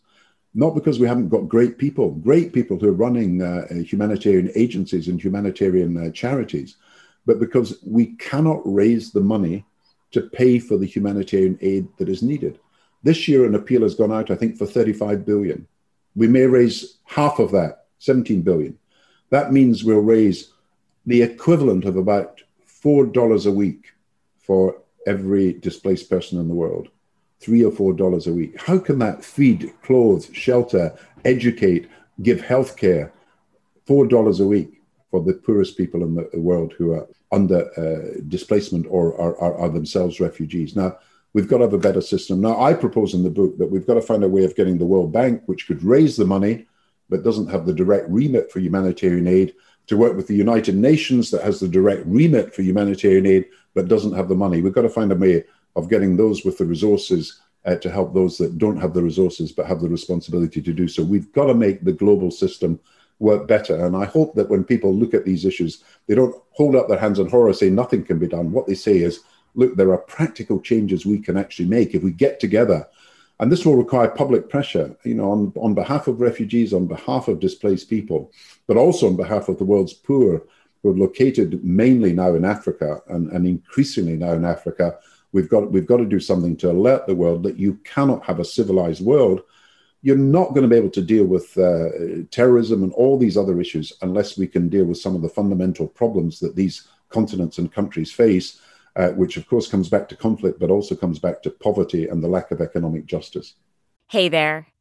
Speaker 3: not because we haven't got great people great people who are running uh, humanitarian agencies and humanitarian uh, charities but because we cannot raise the money to pay for the humanitarian aid that is needed this year, an appeal has gone out, I think, for 35 billion. We may raise half of that, 17 billion. That means we'll raise the equivalent of about $4 a week for every displaced person in the world. Three or four dollars a week. How can that feed, clothe, shelter, educate, give health care? Four dollars a week for the poorest people in the world who are under uh, displacement or are, are, are themselves refugees. Now, We've got to have a better system. Now, I propose in the book that we've got to find a way of getting the World Bank, which could raise the money, but doesn't have the direct remit for humanitarian aid, to work with the United Nations that has the direct remit for humanitarian aid, but doesn't have the money. We've got to find a way of getting those with the resources uh, to help those that don't have the resources but have the responsibility to do so. We've got to make the global system work better. And I hope that when people look at these issues, they don't hold up their hands in horror, say nothing can be done. What they say is, look, there are practical changes we can actually make if we get together. And this will require public pressure, you know, on, on behalf of refugees, on behalf of displaced people, but also on behalf of the world's poor, who are located mainly now in Africa and, and increasingly now in Africa. We've got, we've got to do something to alert the world that you cannot have a civilized world. You're not going to be able to deal with uh, terrorism and all these other issues unless we can deal with some of the fundamental problems that these continents and countries face uh, which of course comes back to conflict, but also comes back to poverty and the lack of economic justice.
Speaker 4: Hey there,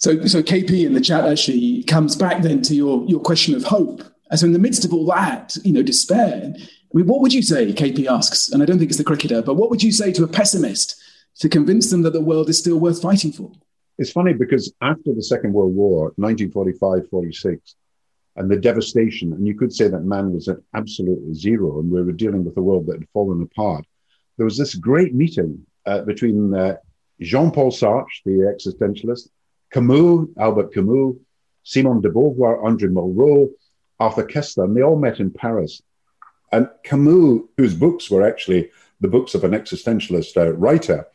Speaker 2: So, so KP in the chat actually comes back then to your, your question of hope. So, in the midst of all that, you know, despair, I mean, what would you say, KP asks, and I don't think it's the cricketer, but what would you say to a pessimist to convince them that the world is still worth fighting for?
Speaker 3: It's funny because after the Second World War, 1945 46, and the devastation, and you could say that man was at absolutely zero, and we were dealing with a world that had fallen apart. There was this great meeting uh, between uh, Jean Paul Sartre, the existentialist, Camus, Albert Camus, Simone de Beauvoir, Andre Malraux, Arthur Koestler, and they all met in Paris. And Camus, whose books were actually the books of an existentialist uh, writer,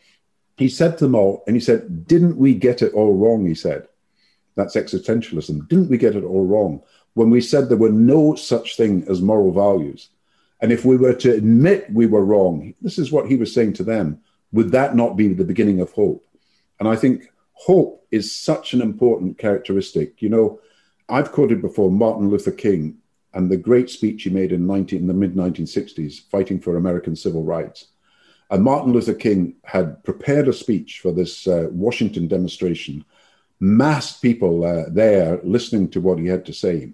Speaker 3: he said to them all, and he said, Didn't we get it all wrong? He said, That's existentialism. Didn't we get it all wrong when we said there were no such thing as moral values? And if we were to admit we were wrong, this is what he was saying to them, would that not be the beginning of hope? And I think hope is such an important characteristic. You know, I've quoted before Martin Luther King and the great speech he made in, 19, in the mid 1960s, fighting for American civil rights. And Martin Luther King had prepared a speech for this uh, Washington demonstration, massed people uh, there listening to what he had to say.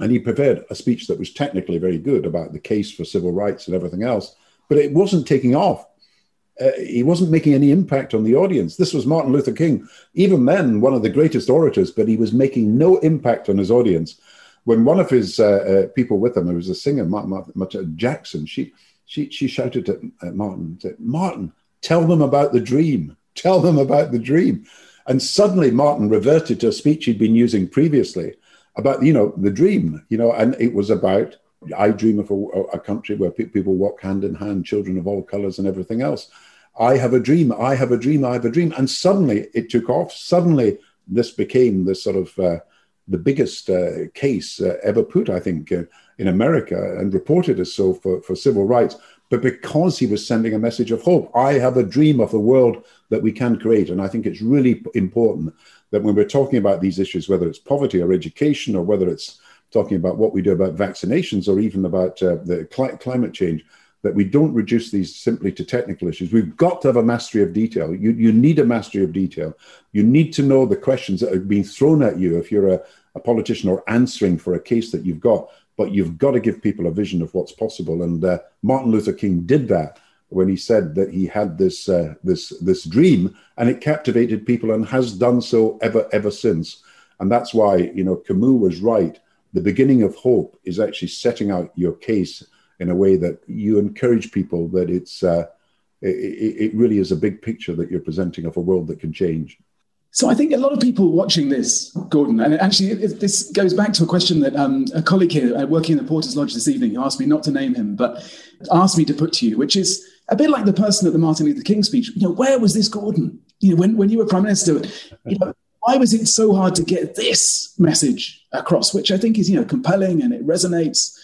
Speaker 3: And he prepared a speech that was technically very good about the case for civil rights and everything else, but it wasn't taking off. Uh, he wasn't making any impact on the audience. This was Martin Luther King, even then one of the greatest orators, but he was making no impact on his audience when one of his uh, uh, people with him, it was a singer, Martin, Martin Jackson, she, she, she shouted at Martin, said, Martin, tell them about the dream. Tell them about the dream. And suddenly Martin reverted to a speech he'd been using previously about, you know, the dream, you know, and it was about, I dream of a, a country where pe- people walk hand in hand, children of all colors and everything else. I have a dream. I have a dream. I have a dream. And suddenly it took off. Suddenly this became this sort of, uh, the biggest uh, case uh, ever put, I think, uh, in America and reported as so for, for civil rights. But because he was sending a message of hope, I have a dream of the world that we can create. And I think it's really important that when we're talking about these issues, whether it's poverty or education, or whether it's talking about what we do about vaccinations or even about uh, the cl- climate change, that we don't reduce these simply to technical issues. We've got to have a mastery of detail. You, you need a mastery of detail. You need to know the questions that are being thrown at you if you're a, a politician or answering for a case that you've got. But you've got to give people a vision of what's possible. And uh, Martin Luther King did that when he said that he had this uh, this this dream, and it captivated people and has done so ever ever since. And that's why you know Camus was right. The beginning of hope is actually setting out your case in a way that you encourage people that it's uh, it, it, really is a big picture that you're presenting of a world that can change.
Speaker 2: So I think a lot of people watching this, Gordon, and actually this goes back to a question that um, a colleague here uh, working in the Porters Lodge this evening asked me not to name him, but asked me to put to you, which is a bit like the person at the Martin Luther King speech. You know, where was this Gordon? You know, when, when you were prime minister, you know, why was it so hard to get this message across, which I think is, you know, compelling and it resonates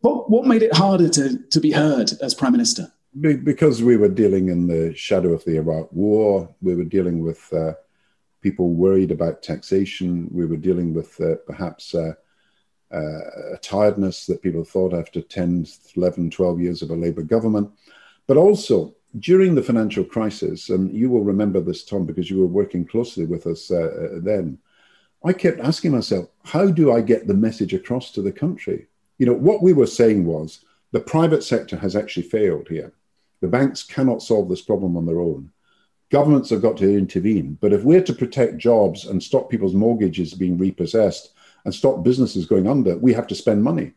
Speaker 2: what, what made it harder to, to be heard as Prime Minister?
Speaker 3: Because we were dealing in the shadow of the Iraq War, we were dealing with uh, people worried about taxation, we were dealing with uh, perhaps uh, uh a tiredness that people thought after 10, 11, 12 years of a Labour government. But also, during the financial crisis, and you will remember this, Tom, because you were working closely with us uh, uh, then, I kept asking myself, how do I get the message across to the country? you know, what we were saying was the private sector has actually failed here. The banks cannot solve this problem on their own. Governments have got to intervene. But if we're to protect jobs and stop people's mortgages being repossessed and stop businesses going under, we have to spend money.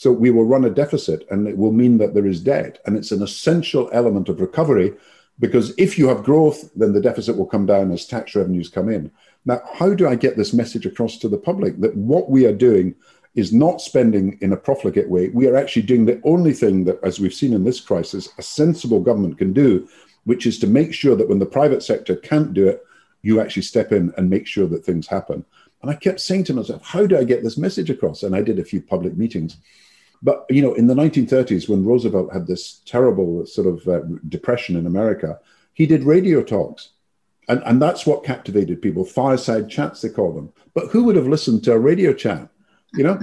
Speaker 3: So we will run a deficit and it will mean that there is debt. And it's an essential element of recovery because if you have growth, then the deficit will come down as tax revenues come in. Now, how do I get this message across to the public that what we are doing is not spending in a profligate way. We are actually doing the only thing that, as we've seen in this crisis, a sensible government can do, which is to make sure that when the private sector can't do it, you actually step in and make sure that things happen. And I kept saying to myself, how do I get this message across? And I did a few public meetings. But, you know, in the 1930s, when Roosevelt had this terrible sort of uh, depression in America, he did radio talks. And, and that's what captivated people, fireside chats, they call them. But who would have listened to a radio chat? you know?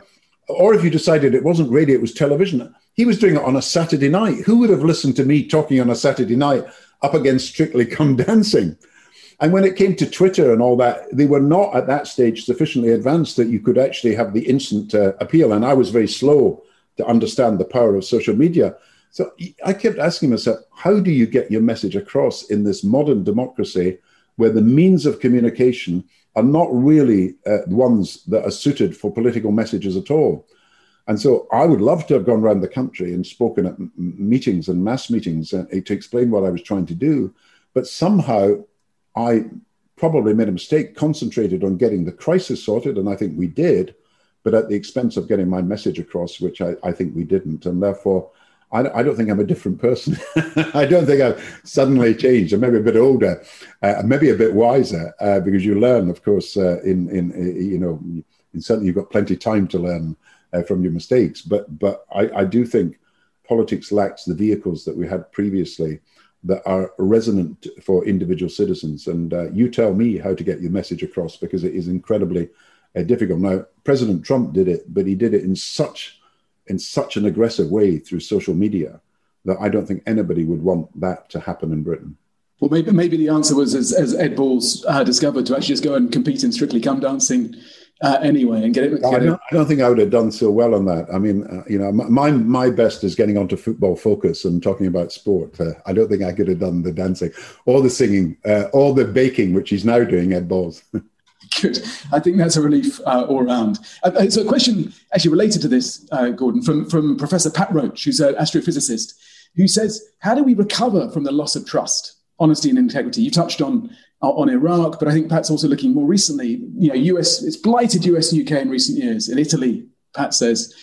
Speaker 3: Or if you decided it wasn't radio, it was television. He was doing it on a Saturday night. Who would have listened to me talking on a Saturday night up against Strictly Come Dancing? And when it came to Twitter and all that, they were not at that stage sufficiently advanced that you could actually have the instant uh, appeal. And I was very slow to understand the power of social media. So I kept asking myself, how do you get your message across in this modern democracy where the means of communication are not really uh, ones that are suited for political messages at all? And so I would love to have gone around the country and spoken at meetings and mass meetings uh, to explain what I was trying to do. But somehow I probably made a mistake, concentrated on getting the crisis sorted, and I think we did, but at the expense of getting my message across, which I, I think we didn't. And therefore, I, I, don't think I'm a different person. [laughs] I don't think I've suddenly changed. I'm maybe a bit older, uh, maybe a bit wiser, uh, because you learn, of course, uh, in, in, uh, you know, in certainly you've got plenty of time to learn uh, from your mistakes. But, but I, I do think politics lacks the vehicles that we had previously that are resonant for individual citizens. And uh, you tell me how to get your message across because it is incredibly uh, difficult. Now, President Trump did it, but he did it in such in such an aggressive way through social media that I don't think anybody would want that to happen in Britain.
Speaker 2: Well, maybe maybe the answer was, as, as Ed Balls uh, discovered, to actually just go and compete in Strictly Come Dancing uh, anyway and get it. Get
Speaker 3: I, don't, I, don't, think I would have done so well on that. I mean, uh, you know, my my best is getting onto football focus and talking about sport. Uh, I don't think I could have done the dancing or the singing uh, or the baking, which he's now doing Ed Balls. [laughs]
Speaker 2: Good. I think that's a relief uh, all around. Uh, so, a question actually related to this, Gordon, from, from Professor Pat Roach, who's an astrophysicist, who says, How do we recover from the loss of trust, honesty, and integrity? You touched on on Iraq, but I think Pat's also looking more recently. You know, US it's blighted US and UK in recent years. In Italy, Pat says,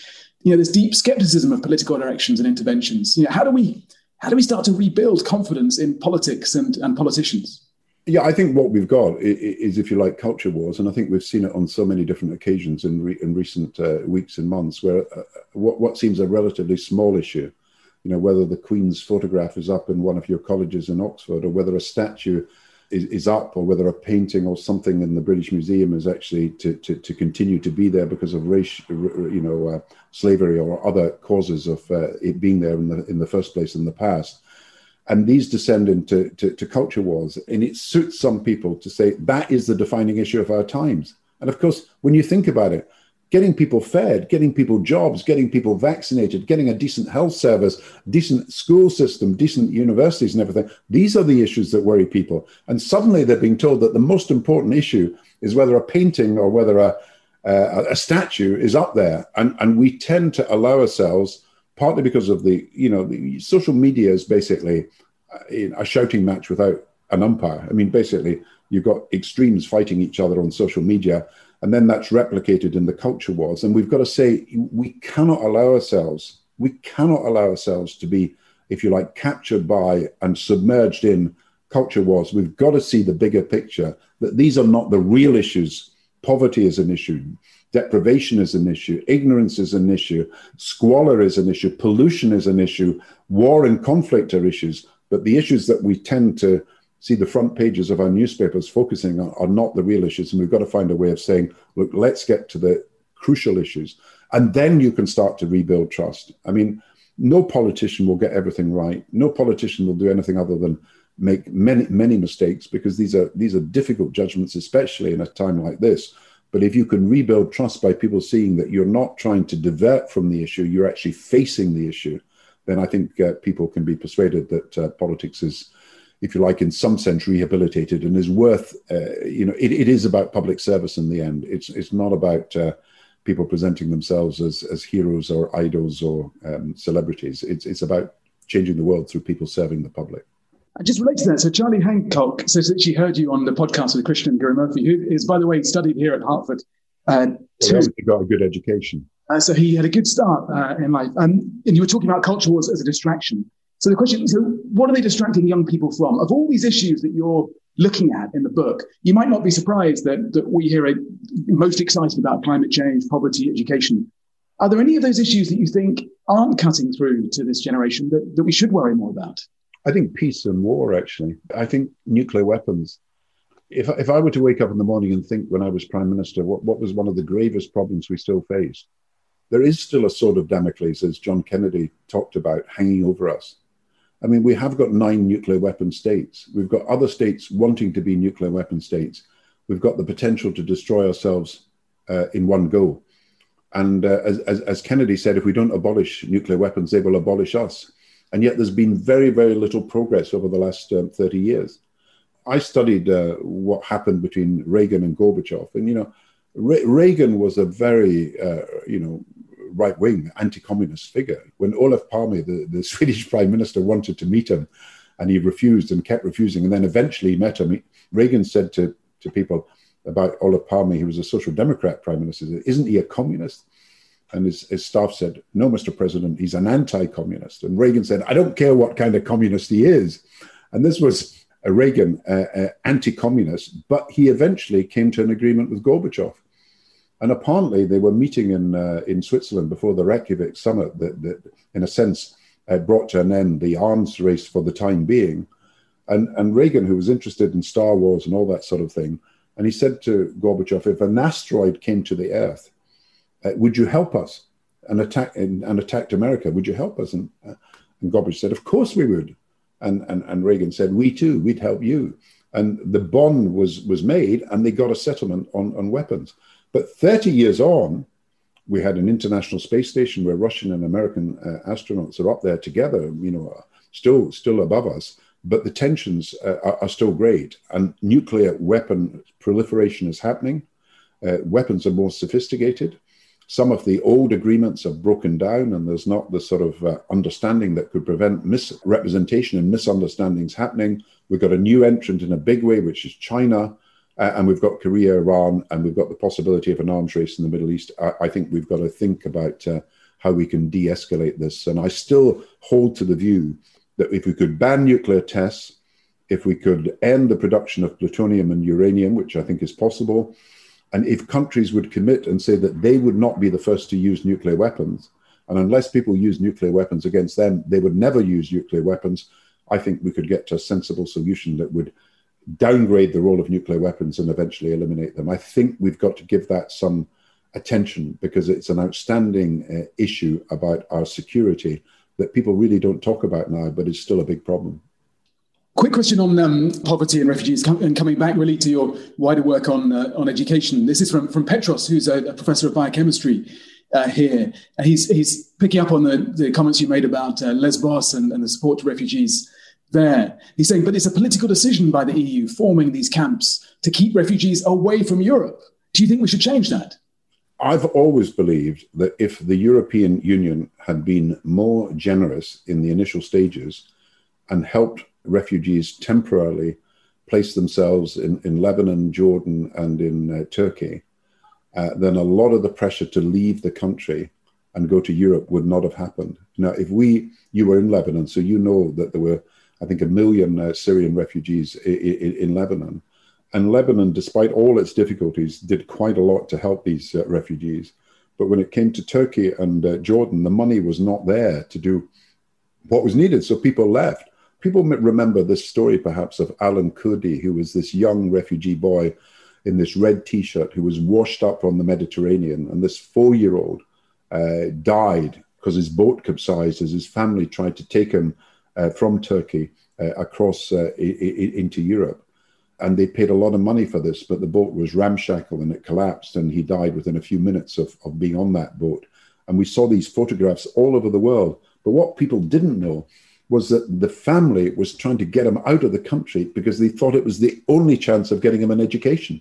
Speaker 2: you know, there's deep skepticism of political directions and interventions. You know, how do we how do we start to rebuild confidence in politics and, and politicians?
Speaker 3: Yeah, I think what we've got is, if you like, culture wars, and I think we've seen it on so many different occasions in re, in recent uh, weeks and months, where uh, what what seems a relatively small issue, you know, whether the Queen's photograph is up in one of your colleges in Oxford, or whether a statue is, is up or whether a painting or something in the British Museum is actually to, to, to continue to be there because of race, you know, uh, slavery or other causes of uh, it being there in the, in the first place in the past. And these descend into to, to culture wars. And it suits some people to say that is the defining issue of our times. And of course, when you think about it, getting people fed, getting people jobs, getting people vaccinated, getting a decent health service, decent school system, decent universities and everything. These are the issues that worry people. And suddenly they're being told that the most important issue is whether a painting or whether a, uh, a statue is up there. And, and we tend to allow ourselves, partly because of the, you know, the social media is basically uh, a shouting match without an umpire. I mean, basically, you've got extremes fighting each other on social media and then that's replicated in the culture wars. And we've got to say, we cannot allow ourselves, we cannot allow ourselves to be, if you like, captured by and submerged in culture wars. We've got to see the bigger picture that these are not the real issues. Poverty is an issue, deprivation is an issue, ignorance is an issue, squalor is an issue, pollution is an issue, war and conflict are issues. But the issues that we tend to see the front pages of our newspapers focusing on are not the real issues. And we've got to find a way of saying, look, let's get to the crucial issues. And then you can start to rebuild trust. I mean, no politician will get everything right. No politician will do anything other than make many, many mistakes because these are these are difficult judgments, especially in a time like this. But if you can rebuild trust by people seeing that you're not trying to divert from the issue, you're actually facing the issue, then I think uh, people can be persuaded that uh, politics is if you like, in some sense rehabilitated and is worth, uh, you know, it, it is about public service in the end. It's, it's not about uh, people presenting themselves as, as heroes or idols or um, celebrities. It's, it's about changing the world through people serving the public.
Speaker 2: I just related to that. So Charlie Hancock says that she heard you on the podcast with Krishnan Guru-Murthy, who is, by the way, studied here at Hertford.
Speaker 3: Uh, he got a good education.
Speaker 2: Uh, so he had a good start uh, in life. Um, and you were talking about culture wars as a distraction. So the question is, so what are they distracting young people from? Of all these issues that you're looking at in the book, you might not be surprised that, that we here are most excited about climate change, poverty, education. Are there any of those issues that you think aren't cutting through to this generation that, that we should worry more about?
Speaker 3: I think peace and war, actually. I think nuclear weapons. If, if I were to wake up in the morning and think when I was prime minister, what, what was one of the gravest problems we still face? There is still a sword of Damocles, as John Kennedy talked about, hanging over us. I mean, we have got nine nuclear weapon states. We've got other states wanting to be nuclear weapon states. We've got the potential to destroy ourselves uh, in one go. And uh, as, as, as, Kennedy said, if we don't abolish nuclear weapons, they will abolish us. And yet there's been very, very little progress over the last um, 30 years. I studied uh, what happened between Reagan and Gorbachev. And, you know, Re- Reagan was a very, uh, you know, right wing anti communist figure. When Olof Palme, the, the [laughs] Swedish prime minister, wanted to meet him, and he refused and kept refusing, and then eventually he met him, Reagan said to, to people, about Olof Palme, he was a social democrat prime minister. Isn't he a communist? And his, his staff said, No, Mr. President, he's an anti communist. And Reagan said, I don't care what kind of communist he is. And this was a Reagan uh, uh, anti communist, but he eventually came to an agreement with Gorbachev. And apparently, they were meeting in, uh, in Switzerland before the Reykjavik summit that, that in a sense, brought to an end the arms race for the time being. And, and Reagan, who was interested in Star Wars and all that sort of thing, and he said to Gorbachev, if an asteroid came to the Earth, uh, would you help us and attack and, and, attacked America? Would you help us? And, uh, and said, of course we would. And, and, and Reagan said, we too, we'd help you. And the bond was, was made and they got a settlement on, on weapons. But 30 years on, we had an international space station where Russian and American uh, astronauts are up there together, you know, still still above us but the tensions uh, are, are, still great, and nuclear weapon proliferation is happening. Uh, weapons are more sophisticated. Some of the old agreements have broken down, and there's not the sort of uh, understanding that could prevent misrepresentation and misunderstandings happening. We've got a new entrant in a big way, which is China, uh, and we've got Korea, Iran, and we've got the possibility of an arms race in the Middle East. I, I think we've got to think about uh, how we can de escalate this. And I still hold to the view that if we could ban nuclear tests, if we could end the production of plutonium and uranium, which I think is possible, and if countries would commit and say that they would not be the first to use nuclear weapons, and unless people use nuclear weapons against them, they would never use nuclear weapons, I think we could get to a sensible solution that would downgrade the role of nuclear weapons and eventually eliminate them. I think we've got to give that some attention because it's an outstanding uh, issue about our security that people really don't talk about now, but it's still a big problem.
Speaker 2: Quick question on um, poverty and refugees, and coming back really to your wider work on uh, on education. This is from from Petros, who's a, a professor of biochemistry uh, here, and he's he's picking up on the, the comments you made about uh, Lesbos and, and the support to refugees there. He's saying, but it's a political decision by the EU forming these camps to keep refugees away from Europe. Do you think we should change that?
Speaker 3: I've always believed that if the European Union had been more generous in the initial stages and helped refugees temporarily place themselves in, in Lebanon, Jordan, and in uh, Turkey, uh, then a lot of the pressure to leave the country and go to Europe would not have happened. Now, if we, you were in Lebanon, so you know that there were, I think, a million uh, Syrian refugees in, in, in Lebanon. And Lebanon, despite all its difficulties, did quite a lot to help these uh, refugees. But when it came to Turkey and uh, Jordan, the money was not there to do what was needed. So people left. People remember this story, perhaps, of Alan Kurdi, who was this young refugee boy in this red t shirt who was washed up on the Mediterranean. And this four year old uh, died because his boat capsized as his family tried to take him uh, from Turkey uh, across uh, into Europe and they paid a lot of money for this, but the boat was ramshackle and it collapsed, and he died within a few minutes of, of being on that boat. And we saw these photographs all over the world. But what people didn't know was that the family was trying to get him out of the country because they thought it was the only chance of getting him an education.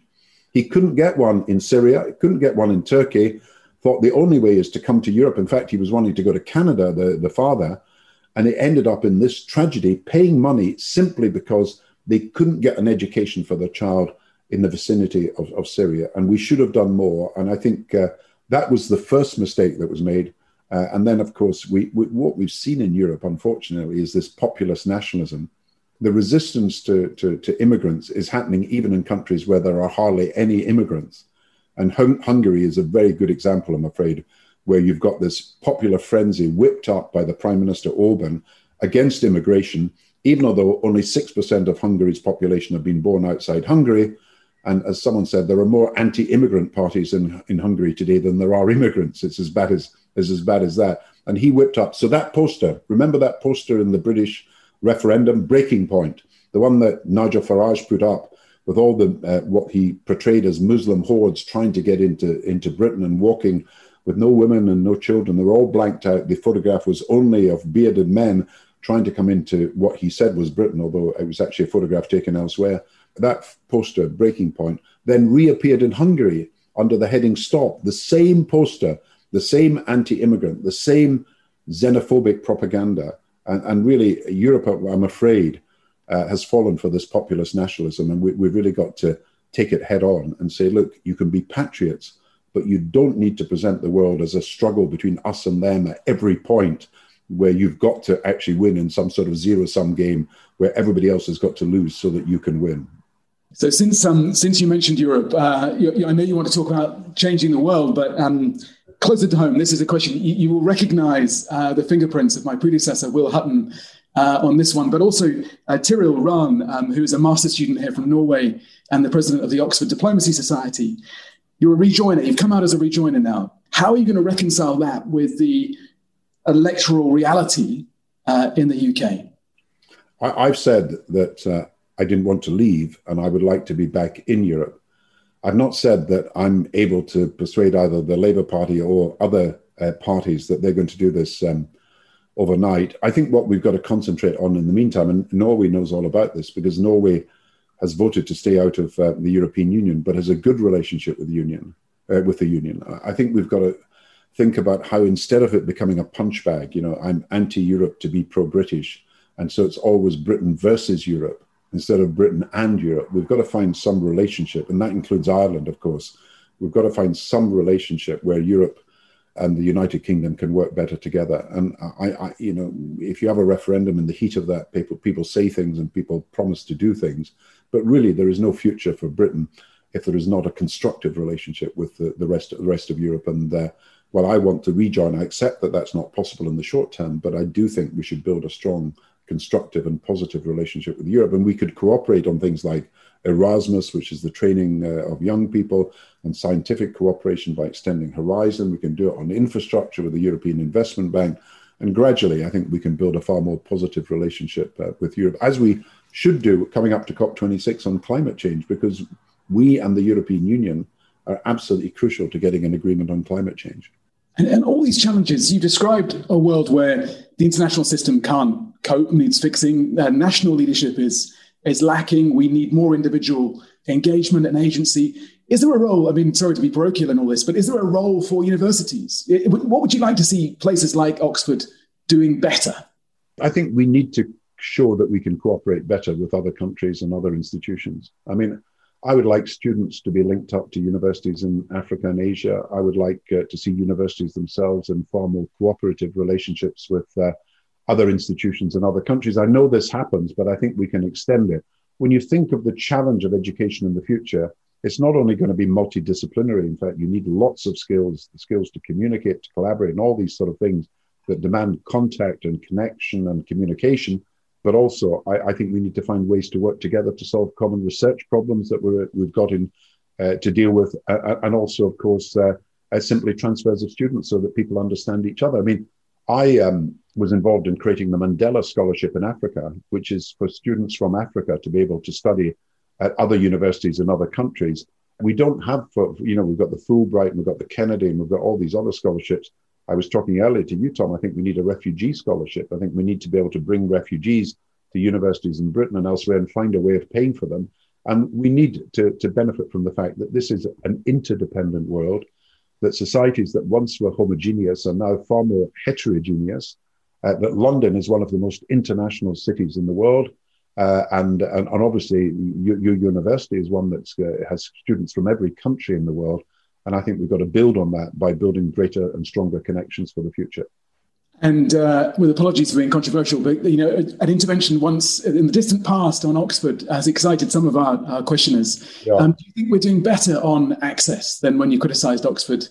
Speaker 3: He couldn't get one in Syria, couldn't get one in Turkey, thought the only way is to come to Europe. In fact, he was wanting to go to Canada, the, the father, and it ended up in this tragedy, paying money simply because they couldn't get an education for their child in the vicinity of, of Syria. And we should have done more. And I think uh, that was the first mistake that was made. Uh, and then, of course, we, we, what we've seen in Europe, unfortunately, is this populist nationalism. The resistance to, to, to immigrants is happening even in countries where there are hardly any immigrants. And hung- Hungary is a very good example, I'm afraid, where you've got this popular frenzy whipped up by the Prime Minister Orban against immigration even though only 6% of Hungary's population have been born outside Hungary. And as someone said, there are more anti immigrant parties in, in Hungary today than there are immigrants. It's as bad as, as, as bad as that. And he whipped up. So that poster, remember that poster in the British referendum, Breaking Point, the one that Nigel Farage put up with all the uh, what he portrayed as Muslim hordes trying to get into, into Britain and walking with no women and no children. They were all blanked out. The photograph was only of bearded men trying to come into what he said was Britain, although it was actually a photograph taken elsewhere. That poster, Breaking Point, then reappeared in Hungary under the heading Stop. The same poster, the same anti immigrant, the same xenophobic propaganda. And, and really, Europe, I'm afraid, uh, has fallen for this populist nationalism. And we, we've really got to take it head on and say, look, you can be patriots, but you don't need to present the world as a struggle between us and them at every point where you've got to actually win in some sort of zero sum game where everybody else has got to lose so that you can win.
Speaker 2: So since um, since you mentioned Europe, uh, you, you, I know you want to talk about changing the world, but um, closer to home, this is a question you, you will recognise uh, the fingerprints of my predecessor, Will Hutton, uh, on this one, but also uh, Tiril Rahn, um, who is a master student here from Norway and the president of the Oxford Diplomacy Society. You're a rejoiner. You've come out as a rejoiner now. How are you going to reconcile that with the electoral reality uh, in the UK?
Speaker 3: I, have said that uh, I didn't want to leave and I would like to be back in Europe. I've not said that I'm able to persuade either the Labour Party or other uh, parties that they're going to do this um, overnight. I think what we've got to concentrate on in the meantime, and Norway knows all about this because Norway has voted to stay out of uh, the European Union, but has a good relationship with the union. Uh, with the union, I think we've got to think about how instead of it becoming a punch bag, you know, I'm anti-Europe to be pro-British, and so it's always Britain versus Europe instead of Britain and Europe. We've got to find some relationship, and that includes Ireland, of course. We've got to find some relationship where Europe and the United Kingdom can work better together. And I, I, you know, if you have a referendum in the heat of that, people people say things and people promise to do things, but really there is no future for Britain if there is not a constructive relationship with the, the rest the rest of Europe. And uh, while I want to rejoin, I accept that that's not possible in the short term, but I do think we should build a strong constructive and positive relationship with Europe. And we could cooperate on things like Erasmus, which is the training uh, of young people, and scientific cooperation by extending Horizon. We can do it on infrastructure with the European Investment Bank. And gradually, I think we can build a far more positive relationship uh, with Europe, as we should do coming up to COP26 on climate change, because we and the European Union are absolutely crucial to getting an agreement on climate change.
Speaker 2: And, and, all these challenges, you described a world where the international system can't cope, needs fixing. Uh, national leadership is is lacking. We need more individual engagement and agency. Is there a role? I mean, sorry to be parochial in all this, but is there a role for universities? What would you like to see places like Oxford doing better?
Speaker 3: I think we need to show that we can cooperate better with other countries and other institutions. I mean, I would like students to be linked up to universities in Africa and Asia. I would like uh, to see universities themselves in far more cooperative relationships with uh, other institutions in other countries. I know this happens, but I think we can extend it. When you think of the challenge of education in the future, it's not only going to be multidisciplinary. In fact, you need lots of skills, the skills to communicate, to collaborate, and all these sort of things that demand contact and connection and communication but also I, I, think we need to find ways to work together to solve common research problems that we have got in uh, to deal with, uh, uh, and also, of course, uh, uh, simply transfers of students so that people understand each other. I mean, I um, was involved in creating the Mandela Scholarship in Africa, which is for students from Africa to be able to study at other universities in other countries. We don't have, for, you know, we've got the Fulbright, and we've got the Kennedy, and we've got all these other scholarships I was talking earlier to you, Tom. I think we need a refugee scholarship. I think we need to be able to bring refugees to universities in Britain and elsewhere and find a way of paying for them. And we need to, to benefit from the fact that this is an interdependent world, that societies that once were homogeneous are now far more heterogeneous, uh, that London is one of the most international cities in the world. Uh, and, and, and obviously, your, your university is one that uh, has students from every country in the world. And I think we've got to build on that by building greater and stronger connections for the future.
Speaker 2: And uh, with apologies for being controversial, but you know, an intervention once in the distant past on Oxford has excited some of our, our questioners. Yeah. Um, do you think we're doing better on access than when you criticised Oxford?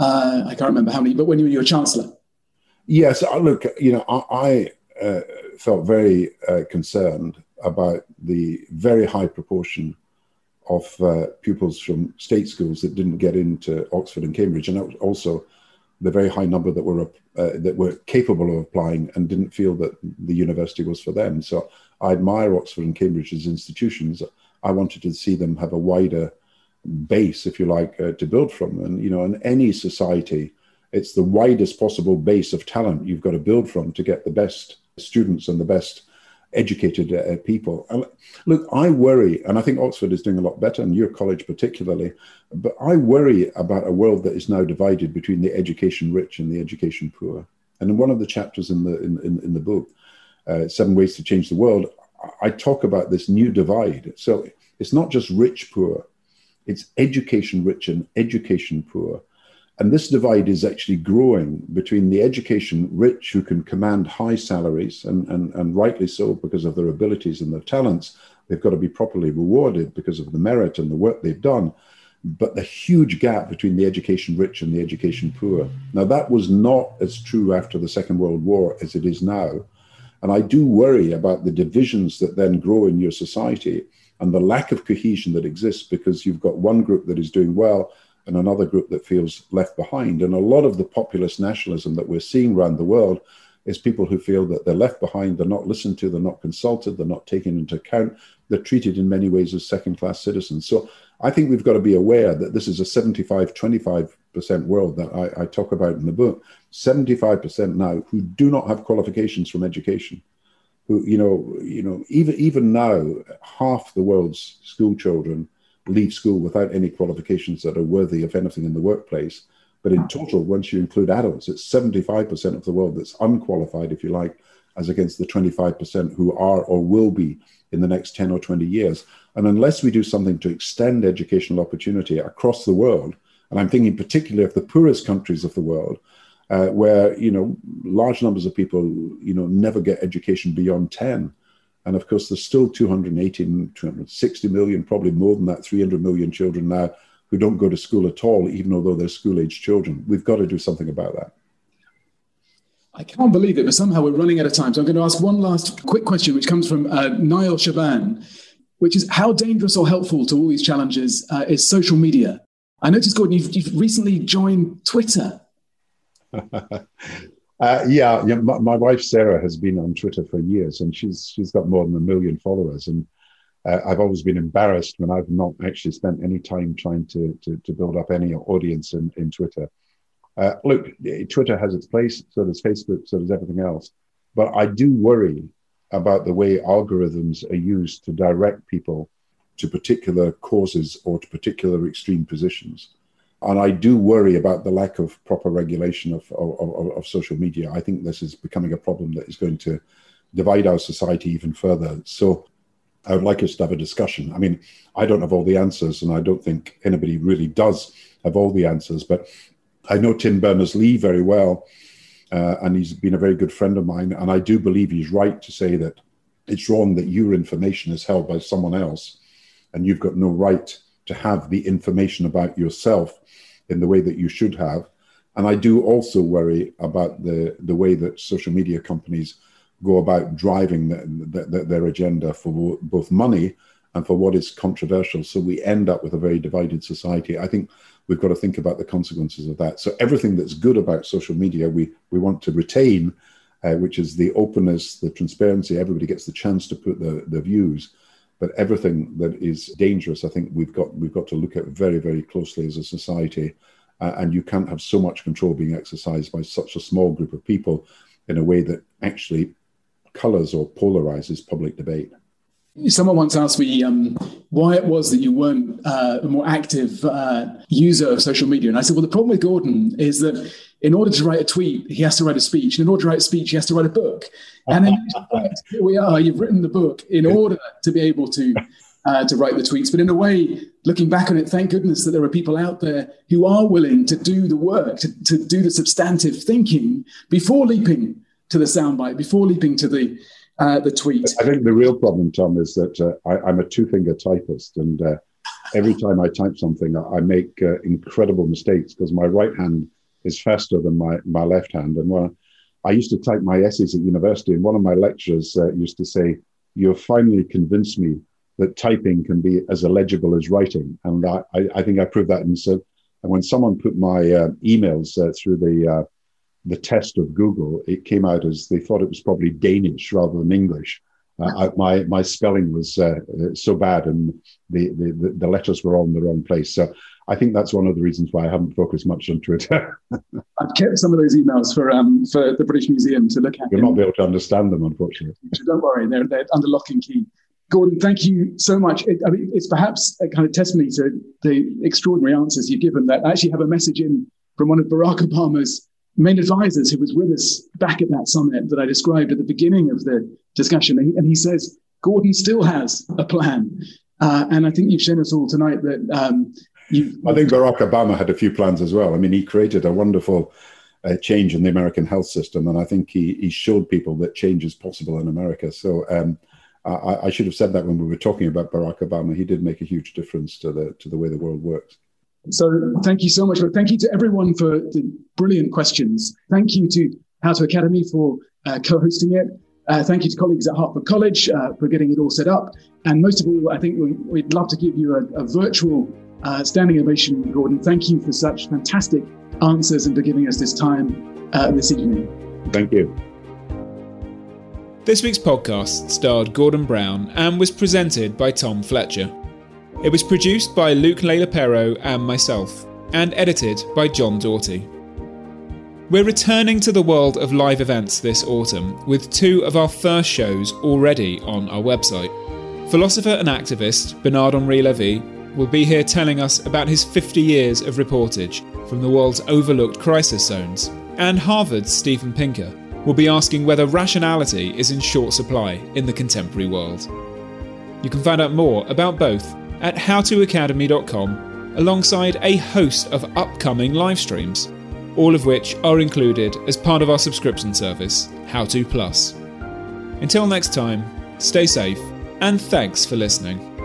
Speaker 2: Uh, I can't remember how many, but when you were chancellor.
Speaker 3: Yes, uh, look, you know, I, I uh, felt very uh, concerned about the very high proportion of uh, pupils from state schools that didn't get into Oxford and Cambridge, and also the very high number that were uh, that were capable of applying and didn't feel that the university was for them. So I admire Oxford and Cambridge as institutions. I wanted to see them have a wider base, if you like, uh, to build from. And you know, in any society, It's the widest possible base of talent you've got to build from to get the best students and the best educated uh, people. Look, I worry, and I think Oxford is doing a lot better, and your college particularly, but I worry about a world that is now divided between the education rich and the education poor. And in one of the chapters in the in, in, in the book, uh, Seven Ways to Change the World, I talk about this new divide. So it's not just rich poor, it's education rich and education poor. And this divide is actually growing between the education rich who can command high salaries, and, and, and rightly so because of their abilities and their talents. They've got to be properly rewarded because of the merit and the work they've done. But the huge gap between the education rich and the education poor. Now, that was not as true after the Second World War as it is now. And I do worry about the divisions that then grow in your society and the lack of cohesion that exists because you've got one group that is doing well and another group that feels left behind. And a lot of the populist nationalism that we're seeing around the world is people who feel that they're left behind, they're not listened to, they're not consulted, they're not taken into account, they're treated in many ways as second class citizens. So I think we've got to be aware that this is a 75 25% world that I, I talk about in the book. 75% now who do not have qualifications from education. Who, you know, you know, even even now, half the world's school children leave school without any qualifications that are worthy of anything in the workplace. But in total, once you include adults, it's 75% of the world that's unqualified, if you like, as against the 25% who are or will be in the next 10 or 20 years. And unless we do something to extend educational opportunity across the world, and I'm thinking particularly of the poorest countries of the world, uh, where you know large numbers of people you know never get education beyond 10 and of course, there's still 280, 260 million, probably more than that, 300 million children now who don't go to school at all, even although they're school age children. We've got to do something about that.
Speaker 2: I can't believe it, but somehow we're running out of time. So I'm going to ask one last quick question, which comes from uh, Niall Shaban, which is how dangerous or helpful to all these challenges uh, is social media? I noticed, Gordon, you've, you've recently joined Twitter. [laughs]
Speaker 3: Uh, yeah, yeah my, my, wife Sarah has been on Twitter for years, and she's she's got more than a million followers. And uh, I've always been embarrassed when I've not actually spent any time trying to to, to build up any audience in in Twitter. Uh, look, Twitter has its place, so does Facebook, so does everything else. But I do worry about the way algorithms are used to direct people to particular causes or to particular extreme positions. And I do worry about the lack of proper regulation of, of, of, social media. I think this is becoming a problem that is going to divide our society even further. So I would like us to have a discussion. I mean, I don't have all the answers, and I don't think anybody really does have all the answers, but I know Tim Berners Lee very well, uh, and he's been a very good friend of mine. And I do believe he's right to say that it's wrong that your information is held by someone else, and you've got no right to have the information about yourself in the way that you should have. And I do also worry about the, the way that social media companies go about driving the, the, their agenda for both money and for what is controversial. So we end up with a very divided society. I think we've got to think about the consequences of that. So everything that's good about social media, we, we want to retain, uh, which is the openness, the transparency. Everybody gets the chance to put their, their views. But everything that is dangerous, I think we've got we've got to look at very very closely as a society, uh, and you can't have so much control being exercised by such a small group of people in a way that actually colours or polarizes public debate.
Speaker 2: Someone once asked me um, why it was that you weren't uh, a more active uh, user of social media. And I said, well, the problem with Gordon is that in order to write a tweet, he has to write a speech. And in order to write a speech, he has to write a book. And then here we are, you've written the book in order to be able to, uh, to write the tweets. But in a way, looking back on it, thank goodness that there are people out there who are willing to do the work, to, to do the substantive thinking before leaping to the soundbite, before leaping to the uh, the tweet.
Speaker 3: I think the real problem, Tom, is that uh, I, am a two finger typist, and uh, every time I type something, I, make uh, incredible mistakes because my right hand is faster than my, my left hand. And when I used to type my essays at university, and one of my lecturers uh, used to say, "You've finally convinced me that typing can be as illegible as writing," and I, I, I think I proved that. And so, and when someone put my uh, emails through the the test of Google, it came out as they thought it was probably Danish rather than English. Uh, I, my my spelling was uh, so bad, and the, the the letters were all in the wrong place. So I think that's one of the reasons why I haven't focused much on Twitter. [laughs]
Speaker 2: I've kept some of those emails for um, for the British Museum to look at.
Speaker 3: You'll not be able to understand them, unfortunately. [laughs]
Speaker 2: Don't worry, they're, they're under lock and key. Gordon, thank you so much. It, I mean, it's perhaps a kind of testimony to the extraordinary answers you've given that I actually have a message in from one of Barack Obama's main advisors who was with us back at that summit that I described at the beginning of the discussion. And he says, Gordon still has a plan. Uh, and I think you've shown us all tonight that um,
Speaker 3: I think Barack Obama had a few plans as well. I mean, he created a wonderful uh, change in the American health system, and I think he, he showed people that change is possible in America. So um, I, I, should have said that when we were talking about Barack Obama. He did make a huge difference to the to the way the world works.
Speaker 2: So thank you so much. But thank you to everyone for the brilliant questions. Thank you to How to Academy for uh, co-hosting it. Uh, thank you to colleagues at Hertford College uh, for getting it all set up. And most of all, I think we, would love to give you a, a virtual uh, standing ovation, Gordon. Thank you for such fantastic answers and for giving us this time uh, this evening.
Speaker 3: Thank you.
Speaker 1: This week's podcast starred Gordon Brown and was presented by Tom Fletcher. It was produced by Luke Pero and myself, and edited by John Doughty. We're returning to the world of live events this autumn with two of our first shows already on our website. Philosopher and activist Bernard Henri Levy will be here telling us about his 50 years of reportage from the world's overlooked crisis zones. And Harvard's Steven Pinker will be asking whether rationality is in short supply in the contemporary world. You can find out more about both at howtoacademy.com alongside a host of upcoming live streams, all of which are included as part of our subscription service, How2 Plus. Until next time, stay safe and thanks for listening.